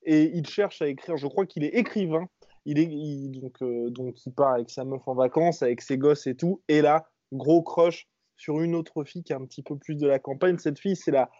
et il cherche à écrire. Je crois qu'il est écrivain. Il est il- donc, euh, donc, il part avec sa meuf en vacances, avec ses gosses et tout. Et là, gros crush sur une autre fille qui a un petit peu plus de la campagne. Cette fille, c'est la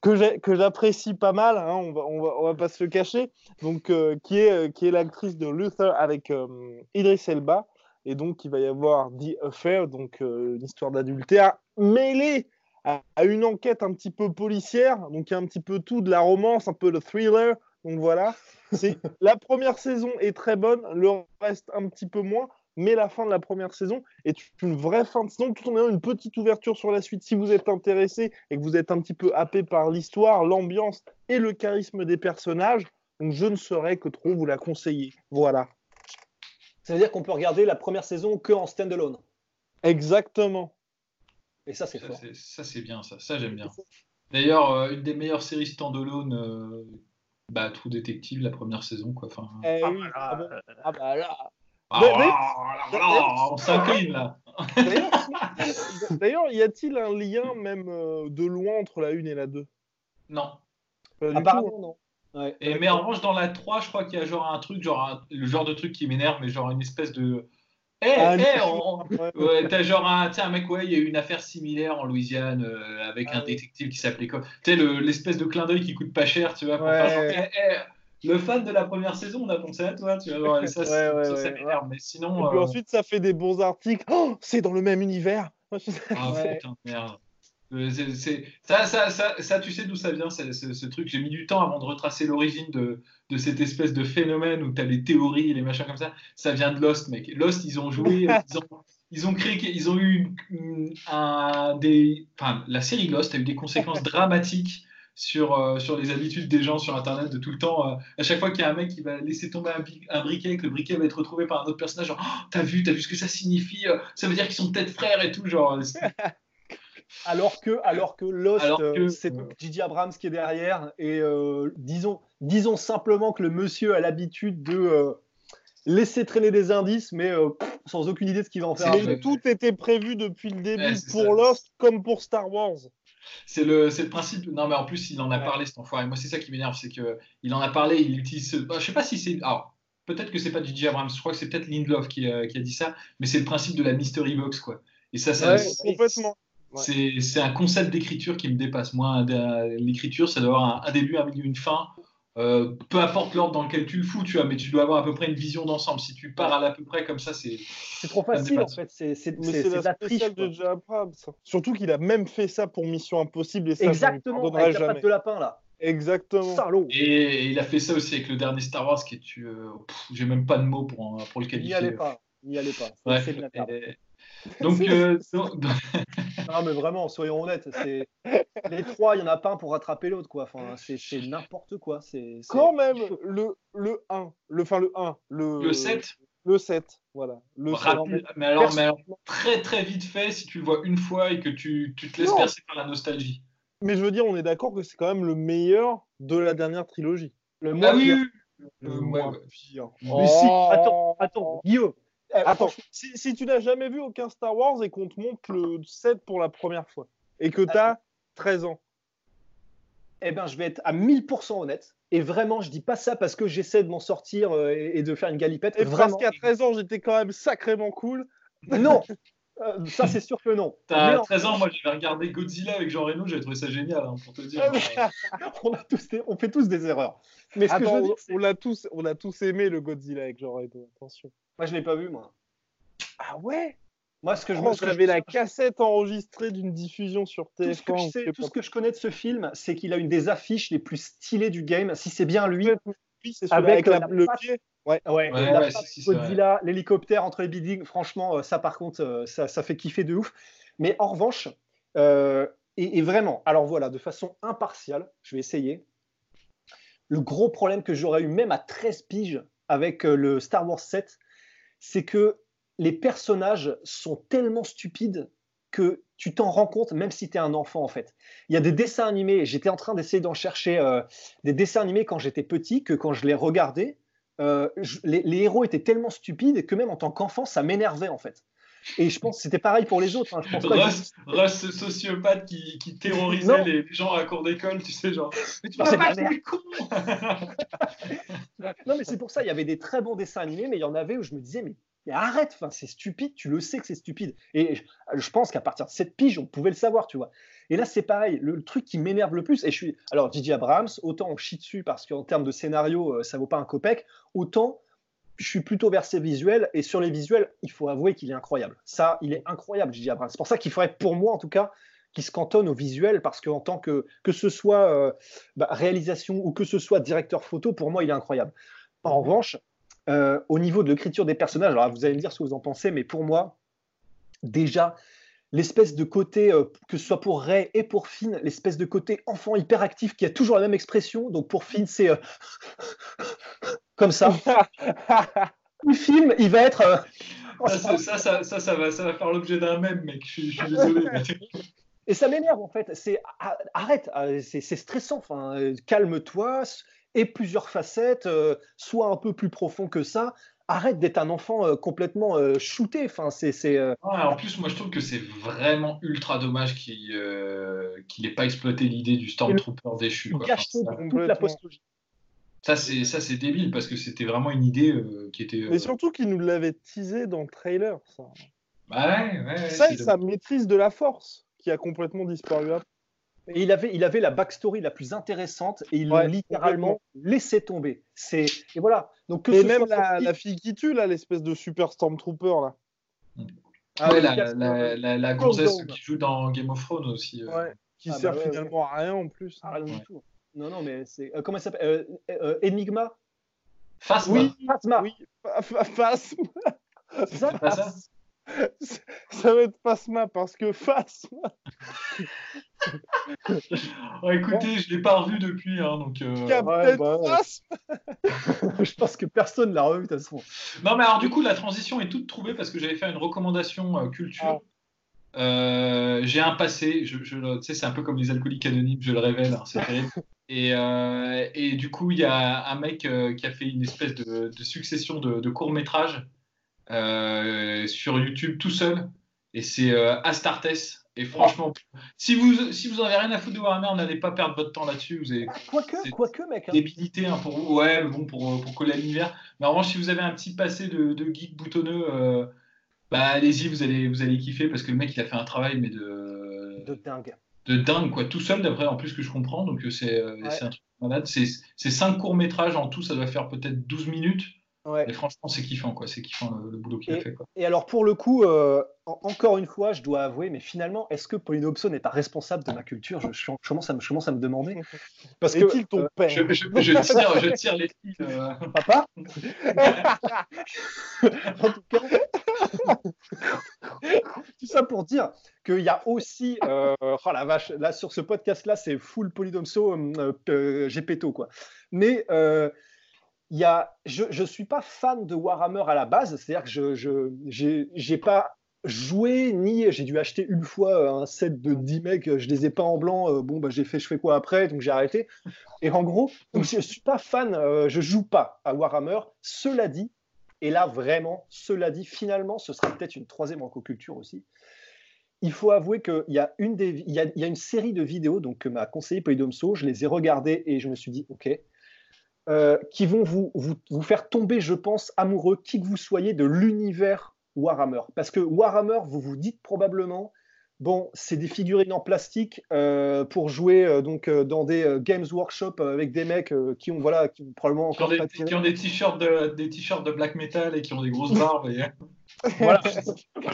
que j'apprécie pas mal, hein, on, va, va, pas se le cacher, donc euh, qui est, euh, qui est l'actrice de Luther avec euh, Idris Elba, et donc il va y avoir The Affair, donc une histoire d'adultère mêlée à, à une enquête un petit peu policière, donc il y a un petit peu tout de la romance, un peu de thriller, donc voilà. La première saison est très bonne, le reste un petit peu moins, mais la fin de la première saison est une vraie fin de saison, tout en ayant une petite ouverture sur la suite. Si vous êtes intéressé et que vous êtes un petit peu happé par l'histoire, l'ambiance et le charisme des personnages, donc je ne saurais que trop vous la conseiller. Voilà. Ça veut dire qu'on peut regarder la première saison que en standalone. Exactement. Et ça, c'est Ça, fort. c'est- Ça, c'est bien, ça. Ça, j'aime bien. D'ailleurs, euh, une des meilleures séries standalone, euh, bah, True Detective, la première saison, quoi. Enfin, Eh Ah, oui. Ah bah, ah bah là. Ah, mais- voilà, on s'incline, là. D'ailleurs, y a-t-il un lien même euh, de loin entre la 1 et la 2 Non. Pas du Apparemment, tout, hein. non. Ouais. Et, mais en revanche, dans la 3, je crois qu'il y a genre un truc, genre un- le genre de truc qui m'énerve, mais genre une espèce de. Eh, Ah, eh, on- Ouais. Ouais, t'as genre un, un mec, ouais, il y a eu une affaire similaire en Louisiane euh, avec Ah un détective qui s'appelait quoi Tu sais, le- l'espèce de clin d'œil qui coûte pas cher, tu vois. pour Ouais. faire genre, eh, eh, le fan de la première saison, on a pensé à toi, tu vois. ça, Ouais, ouais, ça, ça ouais. Mais Et sinon. puis euh, ensuite, ça fait des bons articles. Oh, c'est dans le même univers. Ah, putain, merde. Euh, Ça, ça, ça, ça, tu sais d'où ça vient, ce, ce- ce truc. J'ai mis du temps avant de retracer l'origine de, de cette espèce de phénomène où tu as les théories et les machins comme ça. Ça vient de Lost, mec. Lost, ils ont joué, ils ont, ils ont créé, ils ont eu une- une- un, des. Enfin, la série Lost a eu des conséquences dramatiques sur, euh, sur les habitudes des gens sur Internet de tout le temps. euh, à chaque fois qu'il y a un mec qui va laisser tomber un, briquet, que le briquet va être retrouvé par un autre personnage, genre, Oh, t'as vu, t'as vu ce que ça signifie euh, Ça veut dire qu'ils sont peut-être frères et tout, genre. Alors que, alors que Lost, que- euh, c'est donc Gigi Abrams qui est derrière. Et euh, disons, disons simplement que le monsieur a l'habitude de euh, laisser traîner des indices, mais euh, pff, sans aucune idée de ce qu'il va en faire. Mais tout était prévu depuis le début Ouais, pour ça. Lost comme pour Star Wars. C'est le, c'est le principe. Non, mais en plus, il en a Ouais. parlé, cet enfoiré. Moi, c'est ça qui m'énerve, c'est que il en a parlé, il utilise. ce- bah, je sais pas si c'est. Alors, peut-être que c'est pas J.J. Abrams. Je crois que c'est peut-être Lindelof qui, euh, qui a dit ça, mais c'est le principe de la mystery box, quoi. Et ça, ça, Ouais, c'est- complètement. Ouais. c'est, c'est un concept d'écriture qui me dépasse. Moi, l'écriture, ça doit avoir un, un début, un milieu, une fin. Euh, peu importe l'ordre dans lequel tu le fous, tu vois, mais tu dois avoir à peu près une vision d'ensemble. Si tu pars à l'à peu près comme ça, c'est. C'est trop facile en fait. C'est la la triche. de. Surtout qu'il a même fait ça pour Mission Impossible et ça, Exactement, avec la patte de lapin là. Exactement. Salaud. Et il a fait ça aussi avec le dernier Star Wars, qui est. tu- euh, J'ai même pas de mots pour, pour le N'y qualifier. allez pas. N'y allez pas. De la merde. et- donc, euh, donc- Non, mais vraiment, soyons honnêtes. c'est- Les trois, il n'y en a pas un pour rattraper l'autre. quoi. Enfin, c'est c'est n'importe quoi. C'est c'est- Quand même, le, le 1, le, enfin le 1, le, le 7, le 7, voilà. Le rapide, 7. mais alors, mais alors, très très vite fait si tu le vois une fois et que tu, tu te laisses Non. percer par la nostalgie. Mais je veux dire, on est d'accord que c'est quand même le meilleur de la dernière trilogie. Le Ah moins oui, pire. oui, oui. Le Euh, moins ouais, ouais. pire. Mais si, Oh. attends, attends, Guillaume. Eh, Attends, si, si tu n'as jamais vu aucun Star Wars et qu'on te montre le 7 pour la première fois et que tu as 13 ans, eh ben, je vais être à 1000% honnête. Et vraiment, je dis pas ça parce que j'essaie de m'en sortir euh, et, de faire une galipette. et parce vraiment. qu'à 13 ans, j'étais quand même sacrément cool. Non, Euh, ça c'est sûr que non. T'as Mais en- 13 ans, moi j'avais regardé Godzilla avec Jean Reno, j'avais trouvé ça génial hein, pour te dire. on, a tous des- on fait tous des erreurs. Mais ce que je Attends, veux dire, on, l'a tous, on a tous aimé le Godzilla avec Jean Reno, attention. moi je l'ai pas vu moi. Ah ouais? Moi ce que je Je que j'avais je- la cassette enregistrée d'une diffusion sur tout TF1. ce que je sais, je tout ce que je connais de ce film, c'est qu'il a une des affiches les plus stylées du game. Si c'est bien lui. Puis c'est Avec avec, la- la le patte. pied. ouais, Ouais, la ouais. Godzilla, l'hélicoptère entre les buildings, franchement, euh, ça par contre, euh, ça, ça fait kiffer de ouf. Mais en revanche, euh, et, et vraiment, alors voilà, de façon impartiale, je vais essayer. Le gros problème que j'aurais eu même à 13 piges avec le Star Wars 7, c'est que les personnages sont tellement stupides que tu t'en rends compte même si tu es un enfant en fait. Il y a des dessins animés, j'étais en train d'essayer d'en chercher euh, des dessins animés quand j'étais petit, que quand je les regardais, euh, je- les, les héros étaient tellement stupides que même en tant qu'enfant, ça m'énervait en fait. Et je pense que c'était pareil pour les autres. hein. Je pense pas que- Russ, Russ, ce sociopathe qui, qui terrorisait les, les gens à la cour d'école, tu sais, genre. Mais tu Non, pas être con Non, mais c'est pour ça, il y avait des très bons dessins animés, mais il y en avait où je me disais, mais, mais arrête, c'est stupide, tu le sais que c'est stupide. Et je, pense qu'à partir de cette pige, on pouvait le savoir, tu vois. Et là, c'est pareil, le, truc qui m'énerve le plus, et je suis. Alors, J.J. Abrams, autant on chie dessus parce qu'en termes de scénario, euh, ça vaut pas un copec, autant je suis plutôt versé visuel, et sur les visuels, il faut avouer qu'il est incroyable. Ça, il est incroyable, J.J. Abrams. C'est pour ça qu'il faudrait, pour moi en tout cas, qu'il se cantonne au visuel, parce qu'en tant que, que ce soit euh, bah, réalisation ou que ce soit directeur photo, pour moi, il est incroyable. En revanche, euh, au niveau de l'écriture des personnages, alors vous allez me dire ce que vous en pensez, mais pour moi, déjà, l'espèce de côté, euh, que ce soit pour Ray et pour Finn, l'espèce de côté enfant hyperactif qui a toujours la même expression. Donc pour Finn, c'est euh, comme ça. Le film, il va être. euh, ça, ça, ça, ça, va, ça va faire l'objet d'un même, mec. Je, suis- je suis désolé. mais- Et ça m'énerve en fait. C'est a- arrête, c'est stressant. Enfin, calme-toi. Et plusieurs facettes, euh, sois un peu plus profond que ça. Arrête d'être un enfant euh, complètement euh, shooté. Enfin, c'est c'est, euh, Ouais, en plus, moi, je trouve que c'est vraiment ultra dommage qu'il euh, qu'il ait pas exploité l'idée du Stormtrooper déchu. quoi. Enfin, complètement. postologie. ça, c'est ça, c'est débile parce que c'était vraiment une idée euh, qui était. euh, Mais surtout qu'il nous l'avait teasé dans le trailer. Ça, bah ouais, ouais, ça sa maîtrise de la force qui a complètement disparu après. Et il avait, il avait la backstory la plus intéressante et ils l'ont Ouais, littéralement laissé tomber. C'est et voilà. Donc que Et ce même soit la, fille qui tue, là, l'espèce de super Stormtrooper, là. Ah, Ouais, la, la, la, gonzesse qui joue dans Game of Thrones aussi. euh. Ouais. Qui Ah bah sert ouais, finalement à rien en plus. Ah, rien du tout. Non, non, mais c'est. euh, comment elle s'appelle Euh, euh, Enigma? Phasma. Oui, Phasma. oui, Phasma. C'est ça? Pas ça? Ça va être Phasma parce que Phasma, Ouais, écoutez, je l'ai pas revu depuis, hein, donc. euh, bah. Je pense que personne l'a revu de toute façon. Non, mais alors du coup, la transition est toute trouvée parce que j'avais fait une recommandation euh, culture. Euh, j'ai un passé, je, je le- tu sais, c'est un peu comme les alcooliques anonymes, je le révèle, hein, c'est terrible. Et, euh, et du coup, il y a un mec euh, qui a fait une espèce de, de succession de, de courts-métrages euh, sur YouTube tout seul. Et c'est euh, Astartes. Et franchement, si vous, si vous en avez rien à foutre de Warhammer, n'allez pas perdre votre temps là-dessus. Vous avez Quoique, C'est- quoique, mec. hein. débilité hein, pour vous. Ouais, mais bon, pour, pour coller à l'univers. Mais en revanche, si vous avez un petit passé de, de geek boutonneux, euh, bah allez-y, vous allez, vous allez kiffer parce que le mec, il a fait un travail, mais de, De dingue. de dingue, quoi. Tout seul, d'après, en plus, que je comprends. Donc, euh, c'est euh, Ouais. un truc malade. C'est c'est cinq courts-métrages en tout, ça doit faire peut-être 12 minutes. Ouais. Et franchement, c'est kiffant, quoi. C'est kiffant le, le boulot qu'il a fait, quoi. Et alors, pour le coup, euh, en- encore une fois, je dois avouer, mais finalement, est-ce que Pauline Hobson n'est pas responsable de ma culture? Je, je commence à me, je commence à me demander. Parce que, Est-il ton euh, père Je, je, je tire, je tire les fils. euh. papa, en tout cas, tout ça pour dire qu'il y a aussi, euh, oh la vache, là sur ce podcast-là, c'est full polydomso, euh, euh, Gepetto, quoi. Mais euh, il y a, je ne suis pas fan de Warhammer à la base, c'est-à-dire que je j'ai pas joué ni j'ai dû acheter une fois un set de 10 mecs, je les ai pas en blanc, euh, bon bah j'ai fait je fais quoi après, donc j'ai arrêté. Et en gros, donc je suis pas fan, euh, je joue pas à Warhammer. Cela dit, et là vraiment, cela dit, finalement, ce sera peut-être une troisième encoculture aussi. Il faut avouer qu'il y a une des, il y a, il y a une série de vidéos donc que m'a conseillé Polydomso, je les ai regardées et je me suis dit ok, euh, qui vont vous, vous vous faire tomber, je pense, amoureux qui que vous soyez de l'univers Warhammer, parce que Warhammer, vous vous dites probablement Bon, c'est des figurines en plastique euh, pour jouer euh, donc euh, dans des euh, Games Workshop avec des mecs euh, qui ont voilà qui ont probablement Qui ont encore des, qui ont des t-shirts de, des t-shirts de black metal et qui ont des grosses barbes. Et... Voilà.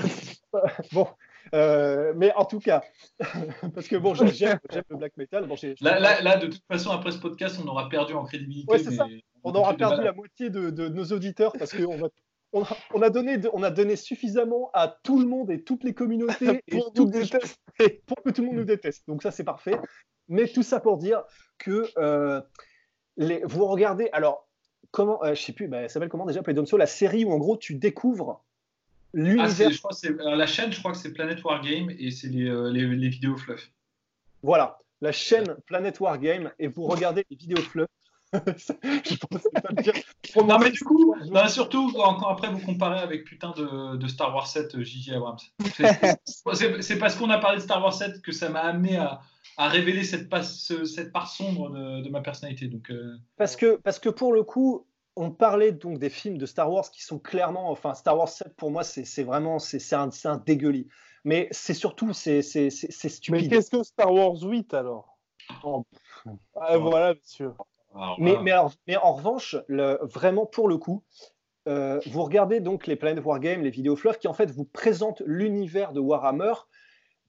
bon, euh, mais en tout cas, parce que bon, j'aime le black metal. Bon, Là, là, là, de toute façon, après ce podcast, on aura perdu en crédibilité. Ouais, c'est mais ça. on aura perdu la moitié de, de nos auditeurs parce qu'on va on a, on a donné, on a donné suffisamment à tout le monde et toutes les communautés et Pour que tout le monde nous déteste. Donc ça, c'est parfait. Mais tout ça pour dire que euh, les, vous regardez, alors, comment, euh, je sais plus, bah, ça s'appelle comment déjà, Playdomso, la série où en gros tu découvres l'univers. c'est- je crois que c'est euh, la chaîne, je crois que c'est Planet Wargame et c'est les, euh, les, les vidéos fluff. voilà, la chaîne Planet Wargame et vous regardez les vidéos fluff. je pensais pas le dire. Non, mais du coup, non, surtout quand, quand après vous comparez avec putain de, de Star Wars 7 J.J. Abrams. C'est- parce qu'on a parlé de Star Wars 7 que ça m'a amené à, à révéler cette, passe- ce- cette part sombre de, de ma personnalité. Donc, euh, Parce que, parce que pour le coup, on parlait donc des films de Star Wars qui sont clairement, enfin Star Wars 7 pour moi c'est vraiment c'est un, c'est un dégueulis. Mais c'est surtout c'est c'est- c'est- c'est Mais stupide. qu'est-ce que Star Wars 8 alors? Oh. Ah, Voilà, monsieur. alors, Mais, voilà. mais, alors- mais en revanche, le- vraiment pour le coup, euh, vous regardez donc les Planet Wargame, les vidéos fluff qui en fait vous présentent l'univers de Warhammer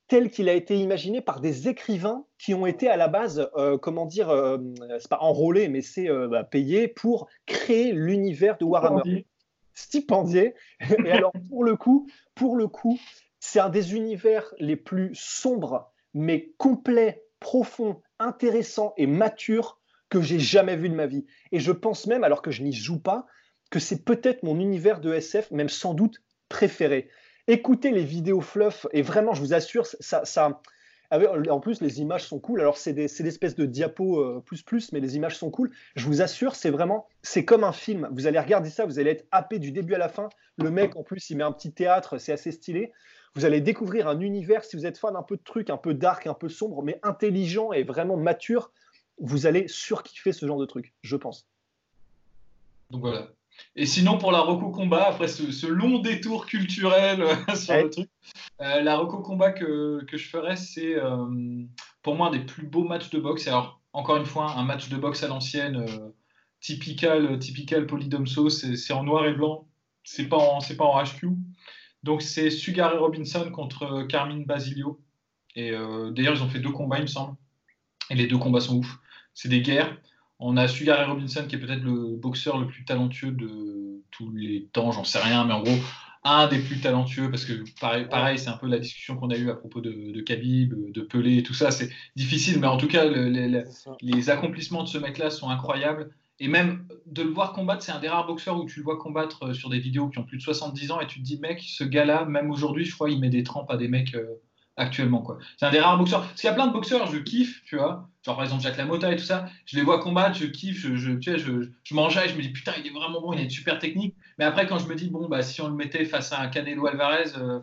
tel qu'il a été imaginé par des écrivains qui ont été à la base, euh, comment dire, euh, c'est pas enrôlés, mais c'est euh, bah, payés pour créer l'univers de Warhammer. Stipendié. Et alors pour le coup, pour le coup, c'est un des univers les plus sombres, mais complets, profonds, intéressants et matures que j'ai jamais vu de ma vie. Et je pense même, alors que je n'y joue pas, que c'est peut-être mon univers de SF, même sans doute préféré. Écoutez les vidéos fluff et vraiment, je vous assure, ça, ça, en plus, les images sont cool. Alors, c'est des, espèces de diapos euh, plus plus, mais les images sont cool. Je vous assure, c'est vraiment, c'est comme un film. Vous allez regarder ça, vous allez être happé du début à la fin. Le mec, en plus, il met un petit théâtre, c'est assez stylé. Vous allez découvrir un univers, si vous êtes fan un peu de trucs, un peu dark, un peu sombre, mais intelligent et vraiment mature, vous allez surkiffer ce genre de truc, je pense. Donc voilà, et sinon, pour la Rocco Combat, après ce, long détour culturel euh, sur le truc, euh, la Rocco Combat que, que je ferais, c'est euh, pour moi un des plus beaux matchs de boxe. Alors, encore une fois, un match de boxe à l'ancienne, typical, typical Polydomso, c'est en noir et blanc, c'est pas, en, pas en HQ. Donc, c'est Sugar et Robinson contre Carmine Basilio. Et d'ailleurs, ils ont fait deux combats, il me semble. Et les deux combats sont ouf. C'est des guerres. On a Sugar Robinson qui est peut-être le boxeur le plus talentueux de tous les temps, j'en sais rien, mais en gros, un des plus talentueux, parce que pareil, c'est un peu la discussion qu'on a eue à propos de, de Khabib, de Pelé et tout ça. C'est difficile, mais en tout cas, les accomplissements de ce mec-là sont incroyables. Et même de le voir combattre, c'est un des rares boxeurs où tu le vois combattre euh, sur des vidéos qui ont plus de 70 ans et tu te dis, mec, ce gars-là, même aujourd'hui, je crois, il met des trempes à des mecs euh, actuellement. quoi. C'est un des rares boxeurs. Parce qu'il y a plein de boxeurs, je kiffe, tu vois. Genre par exemple Jacques Lamotta et tout ça. Je les vois combattre, je kiffe, je, je tu sais, je, je me dis putain, il est vraiment bon, il une super technique. Mais après, quand je me dis, bon, bah si on le mettait face à un Canelo Alvarez, euh,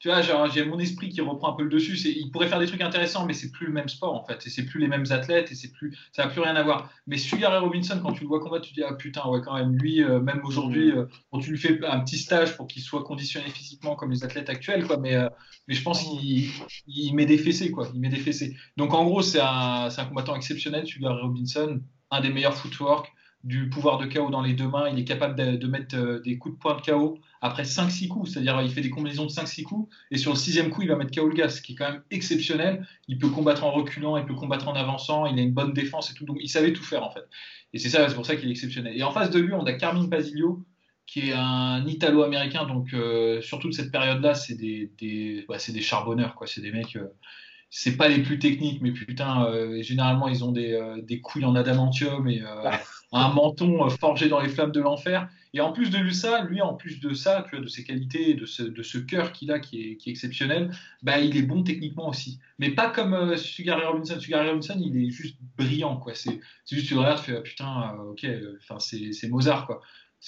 tu vois, j'ai mon esprit qui reprend un peu le dessus. Il pourrait faire des trucs intéressants, mais c'est plus le même sport en fait. Et c'est plus les mêmes athlètes et c'est plus, ça n'a plus rien à voir. Mais Sugar et Robinson, quand tu le vois combattre, tu te dis ah putain, ouais, quand même, lui, euh, même aujourd'hui, mm. euh, quand tu lui fais un petit stage pour qu'il soit conditionné physiquement comme les athlètes actuels, quoi. Mais, euh, mais je pense qu'il il met des fessées, quoi. Il met des fessées. Donc en gros, c'est un, un, combattant exceptionnel, Sugar et Robinson, un des meilleurs footwork du pouvoir de KO dans les deux mains. Il est capable de, mettre euh, des coups de poing de KO après 5-6 coups. C'est-à-dire il fait des combinaisons de 5-6 coups et sur le sixième coup, il va mettre KO le gars, ce qui est quand même exceptionnel. Il peut combattre en reculant, il peut combattre en avançant, il a une bonne défense et tout. Donc il savait tout faire en fait. Et c'est ça, c'est pour ça qu'il est exceptionnel. Et en face de lui, on a Carmine Basilio qui est un Italo-américain. Donc euh, sur toute cette période-là, c'est des, des, bah, des charbonneurs, quoi. C'est des mecs. Euh, c'est pas les plus techniques, mais putain, euh, généralement ils ont des, euh, des, couilles en adamantium et euh, un menton forgé dans les flammes de l'enfer. Et en plus de ça, lui en plus de ça, tu vois, de ses qualités, de ce, de ce cœur qu'il a qui est, exceptionnel, bah il est bon techniquement aussi. Mais pas comme Sugar Robinson. Sugar Robinson, il est juste brillant, quoi. C'est juste tu le regardes, tu fais ah, putain, ok, enfin c'est Mozart, quoi.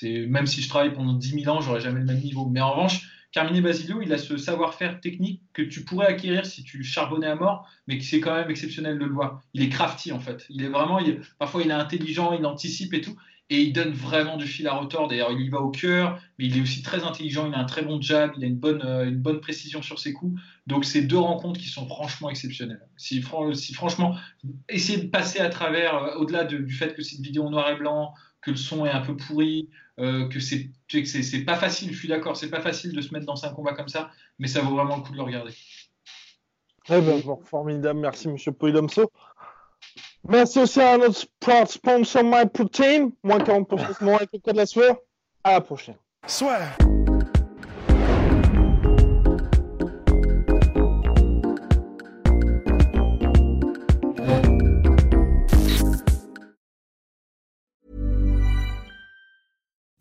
Même si je travaille pendant 10 000 ans, j'aurais jamais le même niveau. Mais en revanche Carmine Basilio, il a ce savoir-faire technique que tu pourrais acquérir si tu charbonnais à mort, mais qui c'est quand même exceptionnel de le voir. Il est crafty en fait. Il est vraiment, parfois il est intelligent, il anticipe et tout, et il donne vraiment du fil à retordre. D'ailleurs, il y va au cœur, mais il est aussi très intelligent. Il a un très bon jab, il a une bonne, euh, une bonne précision sur ses coups. Donc, c'est deux rencontres qui sont franchement exceptionnelles. Si, si franchement, essayer de passer à travers, euh, au-delà du fait que c'est une vidéo en noir et blanc, que le son est un peu pourri, euh, que c'est c'est pas facile, je suis d'accord, c'est pas facile de se mettre dans un combat comme ça, mais ça vaut vraiment le coup de le regarder. Eh ben, formidable, merci Monsieur Polydomso. Merci aussi à notre sponsor MyProtein, moins 40% moins avec le code de la sueur. À la prochaine. Soit.